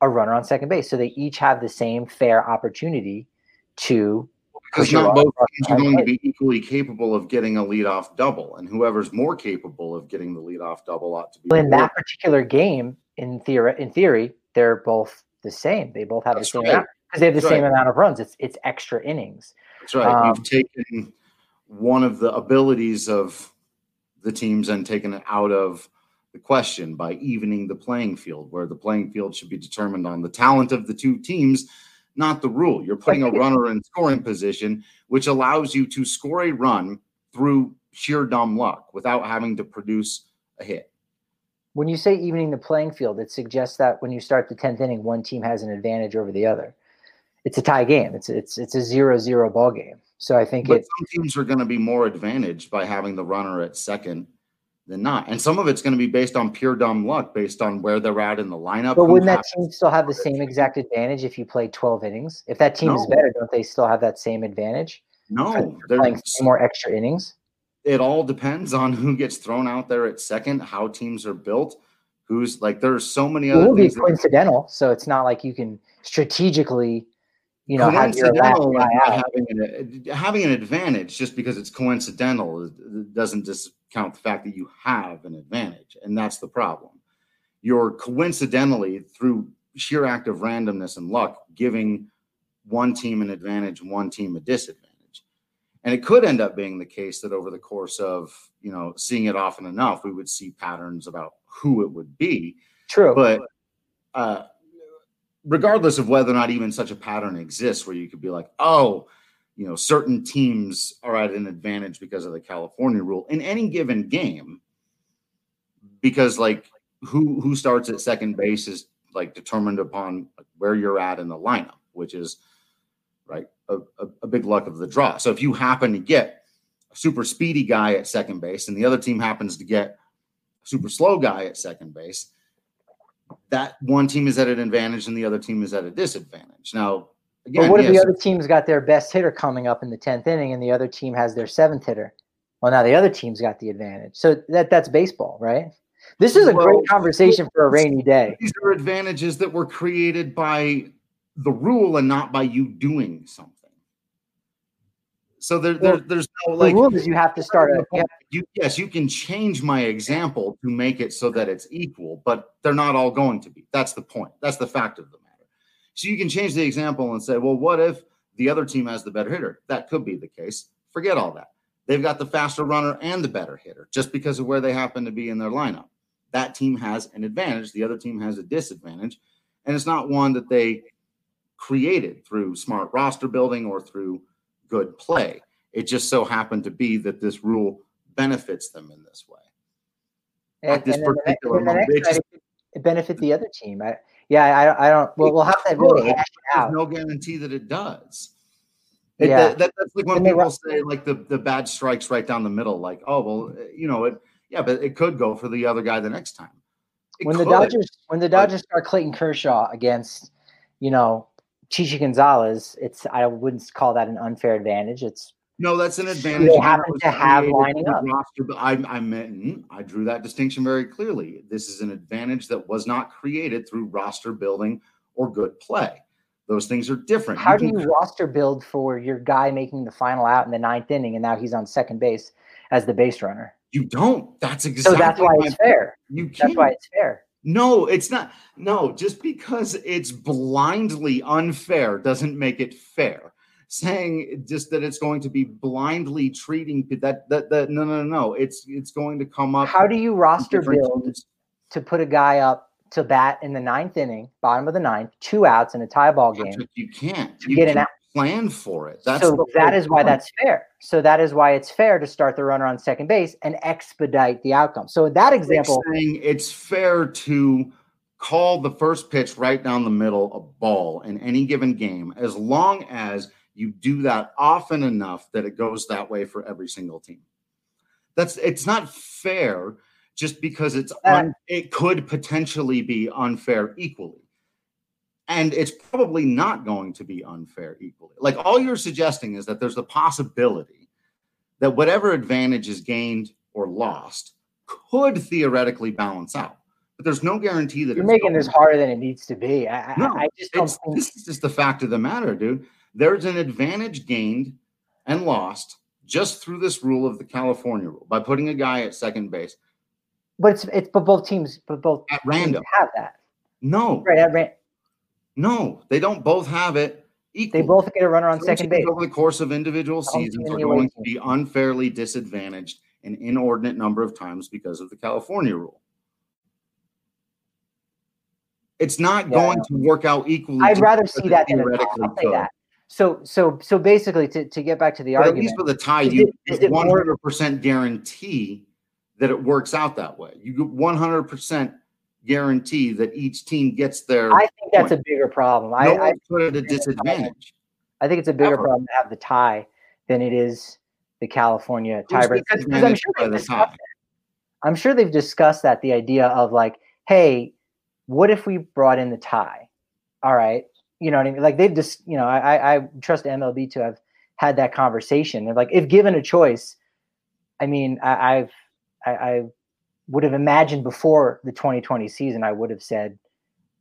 a runner on second base, so they each have the same fair opportunity to. Because not both teams are going to be equally capable of getting a leadoff double, and whoever's more capable of getting the leadoff double ought to be. Well, in that particular game, in theory, in theory, they're both the same. They both have That's the same right. amount because they have the That's same right. amount of runs. It's it's extra innings. That's right. Um, You've taken one of the abilities of the teams and taken it out of the question by evening the playing field, where the playing field should be determined on the talent of the two teams, not the rule. You're putting a runner in scoring position, which allows you to score a run through sheer dumb luck without having to produce a hit when you say evening the playing field, it suggests that when you start the tenth inning, one team has an advantage over the other. It's a tie game. It's it's it's a zero zero ball game. So I think but it, some teams are going to be more advantaged by having the runner at second than not, and some of it's going to be based on pure dumb luck, based on where they're at in the lineup. But wouldn't that team still have the same exact advantage if you play twelve innings? If that team no. is better, don't they still have that same advantage? No, they're playing more extra innings it all depends on who gets thrown out there at second, how teams are built, who's like there's so many other it will things. Be coincidental, so it's not like you can strategically, you know, have having an, having an advantage just because it's coincidental doesn't discount the fact that you have an advantage, and that's the problem. you're coincidentally through sheer act of randomness and luck giving one team an advantage, one team a disadvantage. And it could end up being the case that over the course of, you know, seeing it often enough, we would see patterns about who it would be. True. But uh, regardless of whether or not even such a pattern exists where you could be like, oh, you know, certain teams are at an advantage because of the California rule in any given game, because like who who starts at second base is like determined upon where you're at in the lineup, which is right a, a, a big luck of the draw. So if you happen to get a super speedy guy at second base and the other team happens to get a super slow guy at second base, that one team is at an advantage and the other team is at a disadvantage. Now, again, but what if the other team's got their best hitter coming up in the tenth inning, and the other team has their seventh hitter? Well, now the other team's got the advantage. So that that's baseball, right? This is a Well, great conversation for a rainy day. these are advantages that were created by the rule and not by you doing something. So there, there there's no the like rule is you have to start. A, yeah, you yes, you can change my example to make it so that it's equal, but they're not all going to be. That's the point. That's the fact of the matter. So you can change the example and say, well, what if the other team has the better hitter? That could be the case. Forget all that. They've got the faster runner and the better hitter just because of where they happen to be in their lineup. That team has an advantage, the other team has a disadvantage, and it's not one that they created through smart roster building or through good play. It just so happened to be that this rule benefits them in this way. and, At this and then the, ne- particular the moment, just- it, it benefit the other team. I, yeah, I, I don't. Well, we'll have to really hash it There's no guarantee that it does. It, Yeah. that, that- that's like when And people say like the, the bad strikes right down the middle, like, oh well, you know, it yeah, but it could go for the other guy the next time. It when the. Dodgers when the Dodgers start Clayton Kershaw against, you know, Chichi Gonzalez, it's I wouldn't call that an unfair advantage. It's No, that's an advantage. they happen to have lining up. Roster, but I, I meant mm, I drew that distinction very clearly. This is an advantage that was not created through roster building or good play. Those things are different. how do can- you roster build for your guy making the final out in the ninth inning and now he's on second base as the base runner? You don't. That's exactly. So that's why it's fair. You That's can't. why it's fair. No, it's not. No, just because it's blindly unfair doesn't make it fair. Saying just that it's going to be blindly treating that that that no no no no. It's it's going to come up. How do you roster build teams. to put a guy up to bat in the ninth inning, bottom of the ninth, two outs in a tie ball game? You can't. You get an can't out. Plan for it. That's so that is why that's fair. So that is why it's fair to start the runner on second base and expedite the outcome. So in that example, saying it's fair to call the first pitch right down the middle a ball in any given game as long as you do that often enough that it goes that way for every single team. That's it's not fair just because it's un, it could potentially be unfair equally. And it's probably not going to be unfair equally. Like all you're suggesting is that there's the possibility that whatever advantage is gained or lost could theoretically balance out. But there's no guarantee that you're it's making this harder than it needs to be. I, No, I just don't think this is just the fact of the matter, dude. There's an advantage gained and lost just through this rule of the California rule by putting a guy at second base but it's it's but both teams but both at random. have that. No, Right. At ran- no, they don't both have it equally. they both get a runner on Some second base. over the course of individual seasons are going to be unfairly disadvantaged an inordinate number of times because of the California rule. It's not Yeah, going to work out equally. I'd rather see that than a tie. theoretically I'll say that. So so so basically to, to get back to the But at least with a tie, you it- is get it more- 100% guarantee that it works out that way. You 100% guarantee that each team gets their. I think that's a bigger problem. I, no I one's put at a disadvantage. I think it's a bigger Ever. problem to have the tie than it is the California Who's tiebreak. Because I'm sure they've the discussed tie? that. I'm sure they've discussed that the idea of like, hey, what if we brought in the tie? All right, you know what I mean? Like they've just, you know, I I trust MLB to have had that conversation. They're like, if given a choice, I mean, I, I've I, I would have imagined before the 2020 season, I would have said,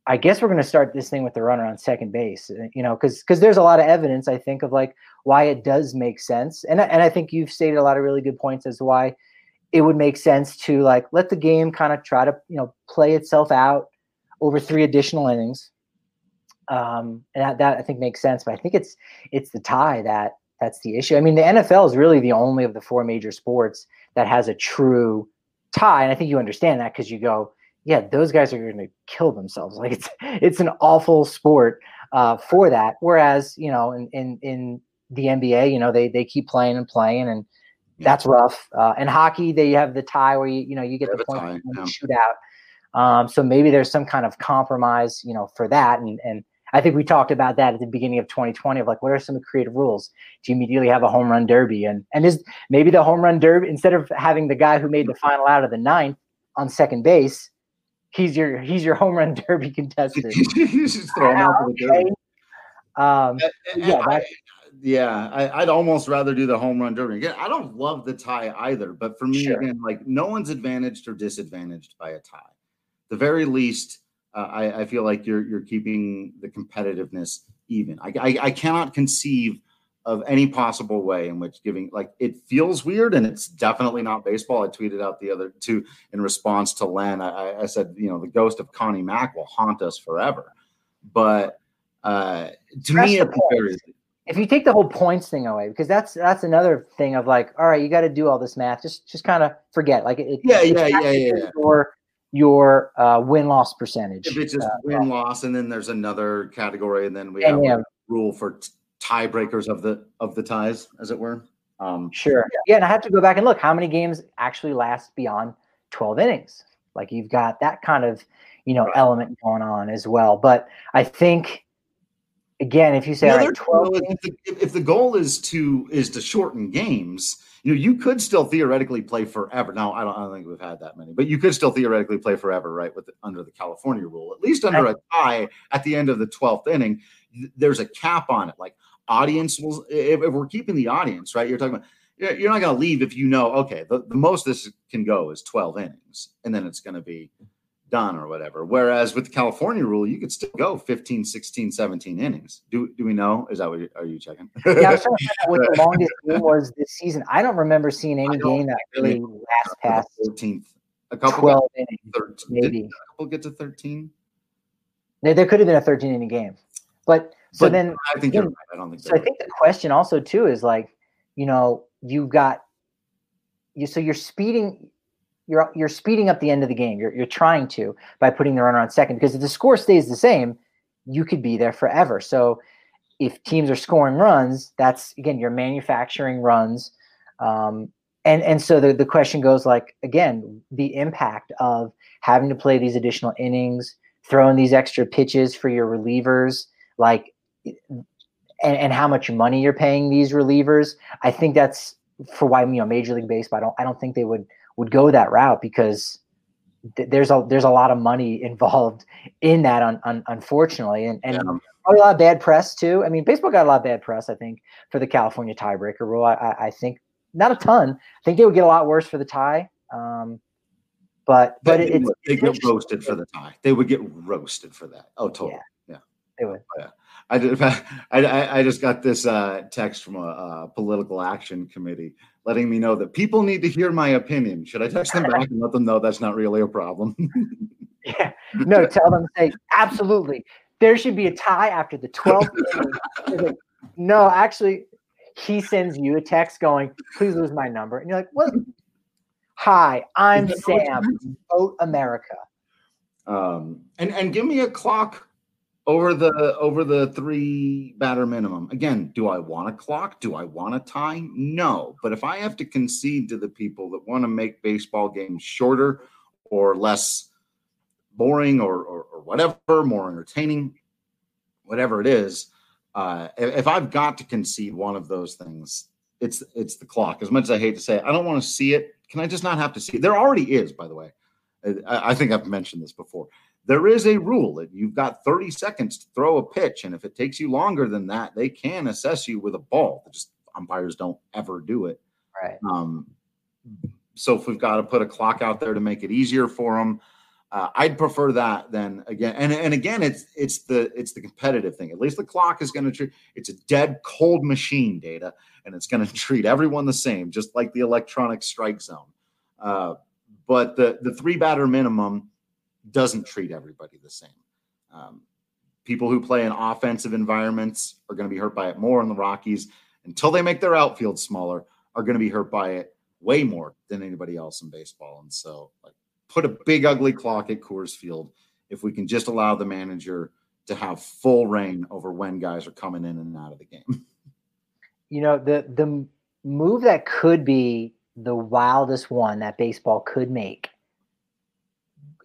I guess we're going to start this thing with the runner on second base, uh, you know, because because there's a lot of evidence I think of like why it does make sense, and and I think you've stated a lot of really good points as to why it would make sense to like let the game kind of try to you know play itself out over three additional innings. Um, and that, that I think makes sense, but I think it's it's the tie that that's the issue. I mean, the NFL is really the only of the four major sports that has a true tie, and I think you understand that because you go, yeah, those guys are going to kill themselves. Like it's it's an awful sport uh, for that. Whereas you know, in in in the NBA, you know, they they keep playing and playing, and that's rough. Uh, and hockey, they have the tie where you you know you get the point tie, yeah. shootout. Um, so maybe there's some kind of compromise, you know, for that. And and I think we talked about that at the beginning of 2020 of like what are some creative rules? Do you immediately have a home run derby? And and is maybe the home run derby instead of having the guy who made the final out of the ninth on second base, he's your he's your home run derby contestant. he's just throwing out the derby. Um, yeah, I, yeah, I, would almost rather do the home run derby. Again, I don't love the tie either, but for me, sure. again, like no one's advantaged or disadvantaged by a tie. The very least, uh, I, I, feel like you're you're keeping the competitiveness even. I, I, I cannot conceive of any possible way in which giving like it feels weird and it's definitely not baseball. I tweeted out the other two in response to Len. I, I said, you know, the ghost of Connie Mack will haunt us forever. But uh to me, it's very if you take the whole points thing away, because that's that's another thing of like, all right, you got to do all this math. Just just kind of forget. Like it, yeah, yeah, yeah, yeah, yeah. Your your uh, win loss percentage. If it's just uh, win loss, and then there's another category, and then we have yeah. a rule for t- tiebreakers of the of the ties, as it were. Um, sure. Yeah, and I have to go back and look how many games actually last beyond 12 innings. Like you've got that kind of you know right. element going on as well. But I think again, if you say like 12 if, the, if the goal is to is to shorten games, you know, you could still theoretically play forever. Now, I don't, I don't think we've had that many, but you could still theoretically play forever, right? With the, under the California rule, at least under a tie at the end of the twelfth inning, there's a cap on it. Like audience will, if, if we're keeping the audience, right? You're talking about you're not going to leave if you know okay the, the most this can go is 12 innings and then it's going to be done or whatever. Whereas with the California rule, you could still go 15, 16, 17 innings. Do do we know? Is that what you, are you checking? yeah, I was trying to what the longest game was this season. I don't remember seeing any game that really last past 13th. A couple 12 innings, 13, maybe. a couple get to 13? There, there could have been a 13 inning game. But so but then I think then, right. I don't think so. I think the question also too is like, you know, you've got you so you're speeding you're you're speeding up the end of the game. You're you're trying to by putting the runner on second because if the score stays the same, you could be there forever. So if teams are scoring runs, that's again you're manufacturing runs. Um, and and so the, the question goes like again the impact of having to play these additional innings throwing these extra pitches for your relievers like and, and how much money you're paying these relievers i think that's for why you know major league baseball i don't i don't think they would would go that route because th- there's a there's a lot of money involved in that un, un, unfortunately. And and yeah. a lot of bad press too. I mean baseball got a lot of bad press i think for the california tiebreaker rule. I, I, I think not a ton. I think they would get a lot worse for the tie. Um, but but they, it, they get roasted for the tie. They would get roasted for that. Oh totally. Yeah, yeah. they would. Oh, yeah. I, I, I just got this uh, text from a, a, political action committee letting me know that people need to hear my opinion. Should I text them back and let them know that's not really a problem? yeah. No, tell them, say, absolutely. There should be a tie after the 12th. no, actually, he sends you a text going, please lose my number. And you're like, what? Hi, I'm Sam. Vote America. Um, and, and give me a clock over the over the three batter minimum. Again, do I want a clock? Do I want a tie? No. But if I have to concede to the people that want to make baseball games shorter or less boring or, or, or whatever, more entertaining, whatever it is, uh, if I've got to concede one of those things, it's it's the clock. As much as I hate to say it, I don't want to see it. Can I just not have to see it? There already is, by the way. I, I think I've mentioned this before there is a rule that you've got 30 seconds to throw a pitch. And if it takes you longer than that, they can assess you with a ball. Just umpires don't ever do it. Right. Um, so if we've got to put a clock out there to make it easier for them, uh, I'd prefer that than again. And and again, it's it's the it's the competitive thing. At least the clock is going to treat. It's a dead cold machine, data, and it's going to treat everyone the same, just like the electronic strike zone. Uh, but the the three batter minimum doesn't treat everybody the same. Um, people who play in offensive environments are going to be hurt by it more in the Rockies until they make their outfield smaller are going to be hurt by it way more than anybody else in baseball. And so, like, put a big ugly clock at Coors Field if we can just allow the manager to have full reign over when guys are coming in and out of the game. You know, the the move that could be the wildest one that baseball could make,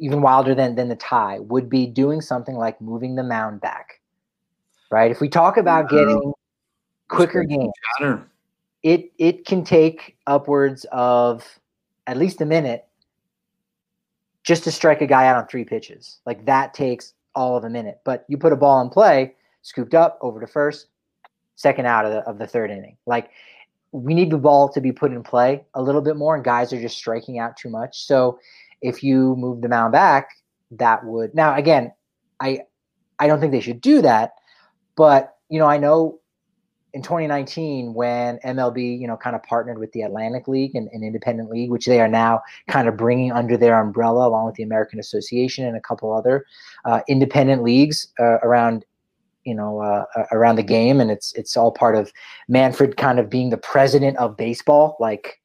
even wilder than than the tie, would be doing something like moving the mound back. Right? If we talk about getting quicker games, it it can take upwards of at least a minute just to strike a guy out on three pitches. Like that takes all of a minute. But you put a ball in play, scooped up over to first, second out of the, of the third inning. Like we need the ball to be put in play a little bit more, and guys are just striking out too much. So if you move the mound back, that would now again, I I don't think they should do that, but you know I know in 2019 when MLB, you know, kind of partnered with the Atlantic League and, and, Independent League, which they are now kind of bringing under their umbrella, along with the American Association and a couple other uh, independent leagues uh, around, you know, uh, around the game, and it's it's all part of Manfred kind of being the president of baseball, like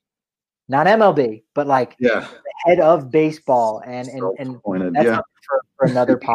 not MLB, but like yeah. the head of baseball, and and and that's yeah. for, for, another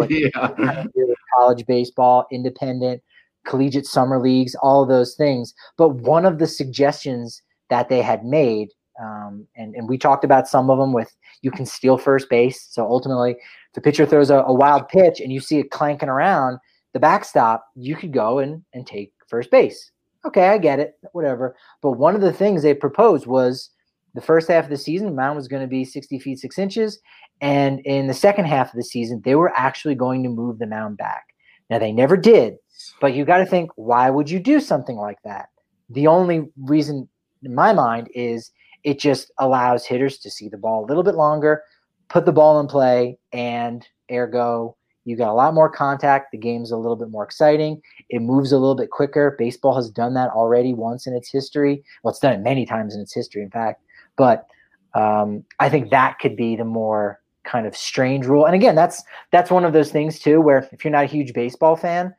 podcast. yeah. Kind of college baseball, independent collegiate summer leagues, all of those things. But one of the suggestions that they had made, um, and, and we talked about some of them with you can steal first base. So ultimately, if the pitcher throws a, a wild pitch and you see it clanking around the backstop, you could go and, and take first base. Okay, I get it, whatever. But one of the things they proposed was the first half of the season, the mound was going to be 60 feet, six inches. And in the second half of the season, they were actually going to move the mound back. Now, they never did, but you got to think, why would you do something like that? The only reason, in my mind, is it just allows hitters to see the ball a little bit longer, put the ball in play, and ergo, you got a lot more contact. The game's a little bit more exciting. It moves a little bit quicker. Baseball has done that already once in its history. Well, it's done it many times in its history, in fact. But um, I think that could be the more kind of strange rule. And again, that's that's one of those things too, where if you're not a huge baseball fan,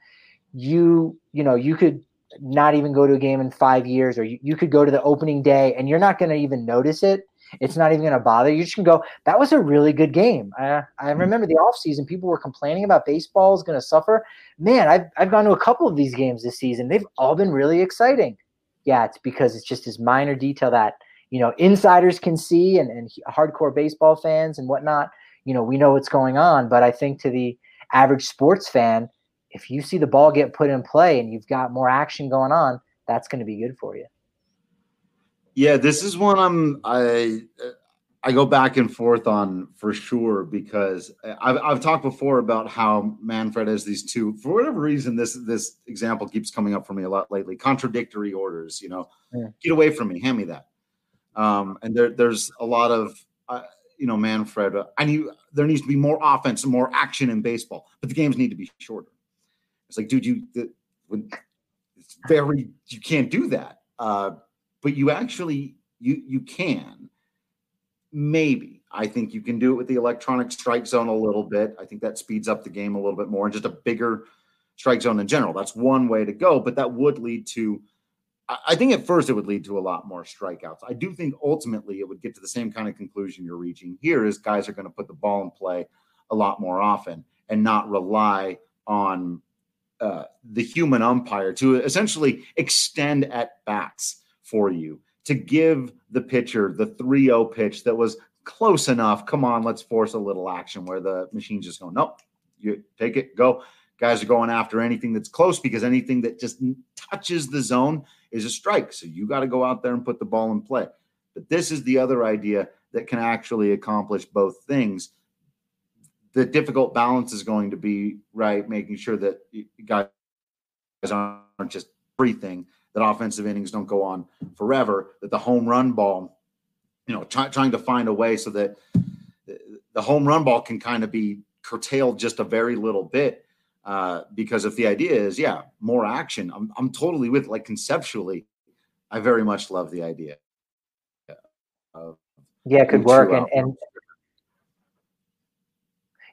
you you know you could not even go to a game in five years or you, you could go to the opening day and you're not going to even notice it it's not even going to bother you. Just can go. That was a really good game. I, I hmm. remember the offseason people were complaining about baseball is going to suffer. Man I've, I've gone to a couple of these games this season. They've all been really exciting. Yeah it's because it's just this minor detail that you know insiders can see and, and hardcore baseball fans and whatnot. You know we know what's going on but i think to the average sports fan if you see the ball get put in play and you've got more action going on, that's going to be good for you. Yeah, this is one I'm I I go back and forth on for sure because I've I've talked before about how Manfred has these two for whatever reason this this example keeps coming up for me a lot lately contradictory orders. You know, yeah. get away from me, hand me that. Um, and there there's a lot of uh, you know Manfred. Uh, I need there needs to be more offense and more action in baseball, but the games need to be shorter. It's like, dude, you the, when it's very you can't do that. Uh, but you actually you you can. Maybe I think you can do it with the electronic strike zone a little bit. I think that speeds up the game a little bit more and just a bigger strike zone in general. That's one way to go, but that would lead to I think at first it would lead to a lot more strikeouts. I do think ultimately it would get to the same kind of conclusion you're reaching here is guys are going to put the ball in play a lot more often and not rely on uh, the human umpire to essentially extend at bats for you to give the pitcher the 3-0 pitch that was close enough. Come on, let's force a little action where the machine's just going, nope, you take it, go. Guys are going after anything that's close because anything that just touches the zone is a strike. So you got to go out there and put the ball in play. But this is the other idea that can actually accomplish both things the difficult balance is going to be right, making sure that guys aren't just everything, that offensive innings don't go on forever, that the home run ball, you know, try, trying to find a way so that the home run ball can kind of be curtailed just a very little bit. Uh, because if the idea is, yeah, more action, I'm, I'm totally with like conceptually, I very much love the idea of Yeah, it could work. And, and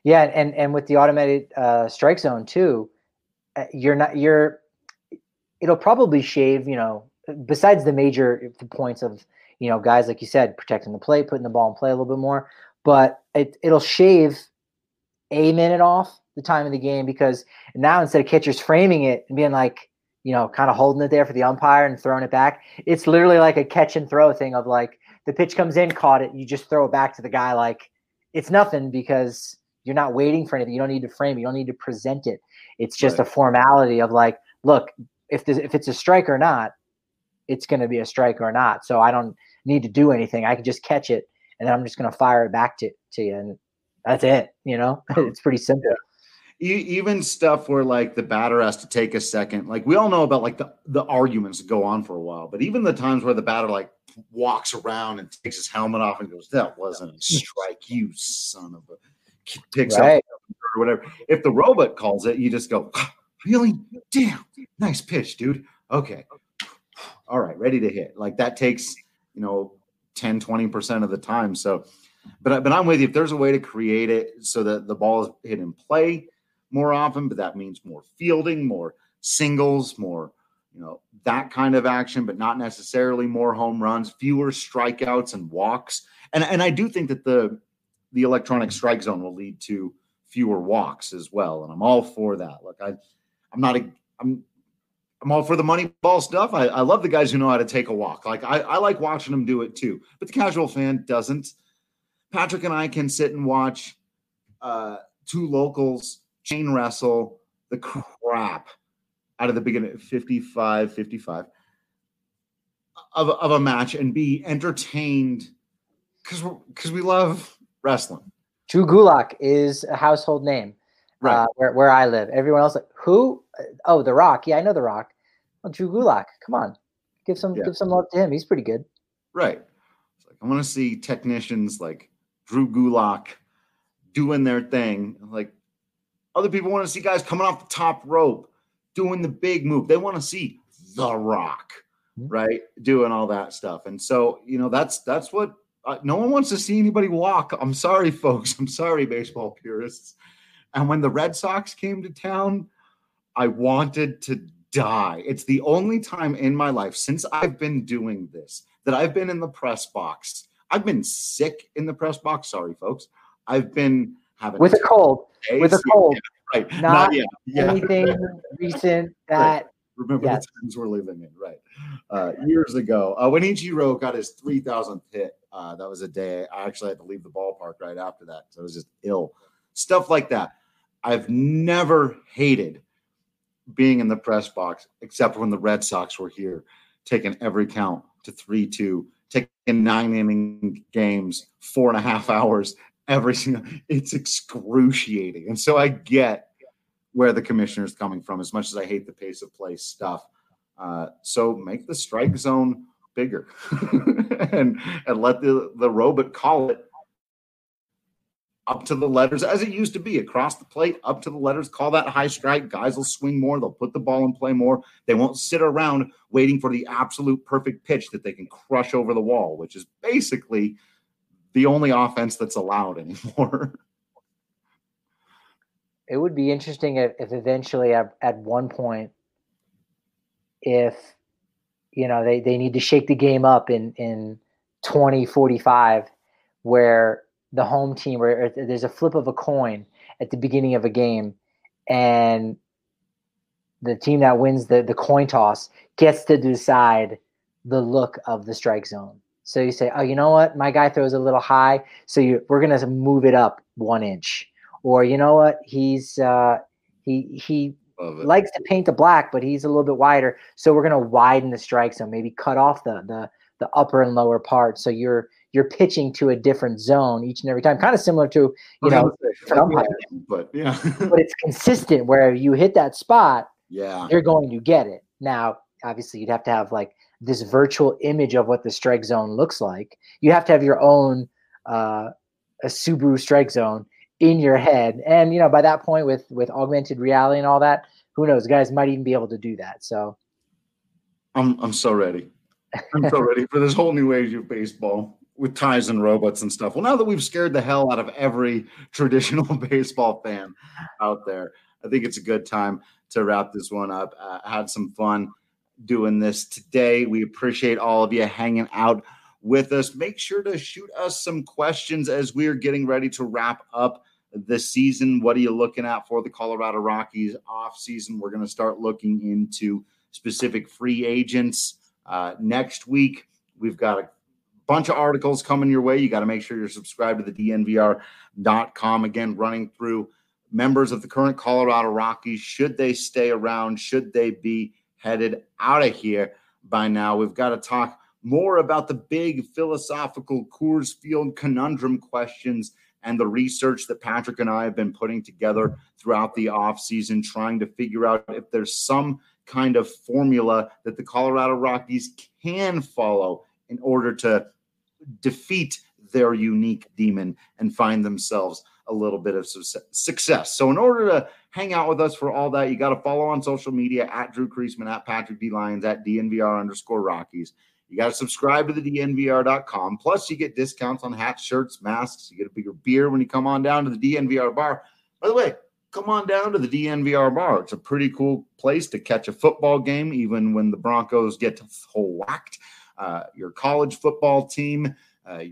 yeah, and and with the automated uh, strike zone too, uh, you're not you're. It'll probably shave, you know, besides the major points of you know guys like you said protecting the plate, putting the ball in play a little bit more, but it it'll shave a minute off the time of the game because now instead of catchers framing it and being like, you know, kind of holding it there for the umpire and throwing it back, it's literally like a catch and throw thing of like the pitch comes in, caught it, you just throw it back to the guy like it's nothing because you're not waiting for anything. You don't need to frame it. You don't need to present it. It's just right. a formality of like, look, if this, if it's a strike or not, it's going to be a strike or not. So I don't need to do anything. I can just catch it and then I'm just going to fire it back to, to you. And that's it. You know, it's pretty simple. Yeah even stuff where like the batter has to take a second like we all know about like the, the arguments that go on for a while but even the times where the batter like walks around and takes his helmet off and goes that wasn't a strike you son of a picks right. up or whatever if the robot calls it you just go really damn nice pitch dude okay all right ready to hit like that takes you know 10 20% of the time so but but I'm with you. If there's a way to create it so that the ball is hit in play, more often, but that means more fielding, more singles, more, you know, that kind of action, but not necessarily more home runs, fewer strikeouts and walks. And and I do think that the the electronic strike zone will lead to fewer walks as well. And I'm all for that. Look, I I'm not a I'm I'm all for the money ball stuff. I, I love the guys who know how to take a walk. Like I, I like watching them do it too. But the casual fan doesn't. Patrick and I can sit and watch uh, two locals chain wrestle the crap out of the beginning 55 55 of, of a match and be entertained because because we love wrestling drew gulak is a household name right uh, where, where i live everyone else like who oh the rock yeah i know the rock well, drew gulak come on give some yeah. give some love to him he's pretty good right like, i want to see technicians like drew gulak doing their thing like other people want to see guys coming off the top rope, doing the big move. They want to see The Rock, mm-hmm. right, doing all that stuff. And so, you know, that's that's what uh, no one wants to see anybody walk. I'm sorry, folks. I'm sorry, baseball purists. And when the Red Sox came to town, I wanted to die. It's the only time in my life since I've been doing this that I've been in the press box. I've been sick in the press box. Sorry, folks. I've been having with a cold with a cold. Right. Not, Not yet. Yeah. anything recent that. Right. Remember yes. the times we're living in, right? Uh, years ago, uh, when Ichiro got his 3,000th hit, uh, that was a day I actually had to leave the ballpark right after that. So I was just ill. Stuff like that. I've never hated being in the press box, except when the Red Sox were here, taking every count to 3 2, taking nine inning games, four and a half hours, every single it's excruciating. And so i get where the commissioner is coming from as much as i hate the pace of play stuff uh, so make the strike zone bigger and and let the the robot call it up to the letters as it used to be across the plate up to the letters call that high strike guys will swing more they'll put the ball in play more they won't sit around waiting for the absolute perfect pitch that they can crush over the wall which is basically the only offense that's allowed anymore. it would be interesting if, if eventually at, at one point, if you know they, they need to shake the game up in in 2045 where the home team where there's a flip of a coin at the beginning of a game and the team that wins the, the coin toss gets to decide the look of the strike zone so you say, oh, you know what? My guy throws a little high, so you, we're gonna move it up one inch. Or you know what? He's uh, he he likes to paint the black, but he's a little bit wider, so we're gonna widen the strike zone. Maybe cut off the the the upper and lower part, so you're you're pitching to a different zone each and every time. Kind of similar to you know, but yeah, but it's consistent where you hit that spot, yeah, you're going to get it. Now, obviously, you'd have to have like this virtual image of what the strike zone looks like. You have to have your own uh, a Subaru strike zone in your head, and you know by that point with with augmented reality and all that, who knows? Guys might even be able to do that. So, I'm I'm so ready. I'm so ready for this whole new age of baseball. With ties and robots and stuff. Well, now that we've scared the hell out of every traditional baseball fan out there, I think it's a good time to wrap this one up. Uh, had some fun doing this today. We appreciate all of you hanging out with us. Make sure to shoot us some questions as we are getting ready to wrap up the season. What are you looking at for the Colorado Rockies off season? We're going to start looking into specific free agents uh, next week. We've got a bunch of articles coming your way. You got to make sure you're subscribed to the DNVR.com. Again, running through members of the current Colorado Rockies. Should they stay around? Should they be headed out of here by now? We've got to talk more about the big philosophical Coors Field conundrum questions and the research that Patrick and I have been putting together throughout the offseason, trying to figure out if there's some kind of formula that the Colorado Rockies can follow in order to defeat their unique demon and find themselves a little bit of success. So, in order to hang out with us for all that, you got to follow on social media at Drew Creasman, at Patrick D. Lyons, at DNVR underscore Rockies. You got to subscribe to the DNVR.com. Plus, you get discounts on hats, shirts, masks. You get a bigger beer when you come on down to the DNVR bar. By the way, come on down to the DNVR bar. It's a pretty cool place to catch a football game, even when the Broncos get whacked. Uh, your college football team, uh,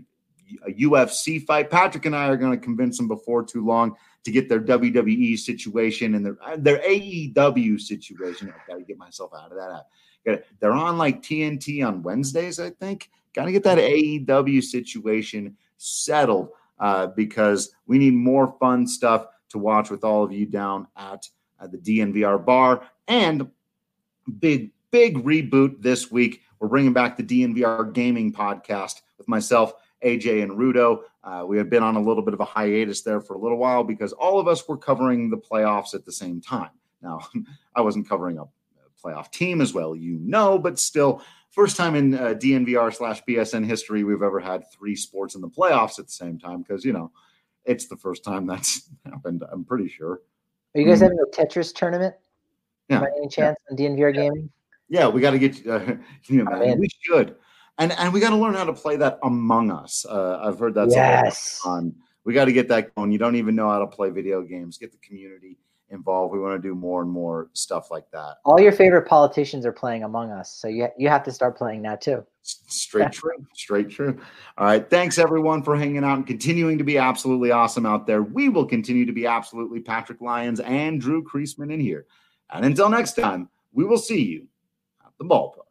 a UFC fight. Patrick and I are going to convince them before too long to get their WWE situation and their their AEW situation. I got to get myself out of that. They're on like TNT on Wednesdays, I think. Got to get that AEW situation settled uh, because we need more fun stuff to watch with all of you down at uh, the DNVR bar and big big reboot this week. We're bringing back the DNVR gaming podcast with myself AJ and Rudo. Uh, we had been on a little bit of a hiatus there for a little while because all of us were covering the playoffs at the same time. Now, I wasn't covering a playoff team as well, you know, but still, first time in uh, DNVR slash BSN history we've ever had three sports in the playoffs at the same time because, you know, it's the first time that's happened, I'm pretty sure. Are you guys mm-hmm. having a Tetris tournament? Yeah. By any chance yeah. on DNVR yeah. Gaming? Yeah, we got to get. Uh, you oh, imagine? Oh, we should and and we got to learn how to play that Among Us. Uh, I've heard that's yes. fun. We got to get that going. You don't even know how to play video games. Get the community involved. We want to do more and more stuff like that. All your favorite politicians are playing Among Us, so you you have to start playing now too. Straight true. Straight true. All right. Thanks everyone for hanging out and continuing to be absolutely awesome out there. We will continue to be absolutely Patrick Lyons and Drew Creasman in here. And until next time, we will see you at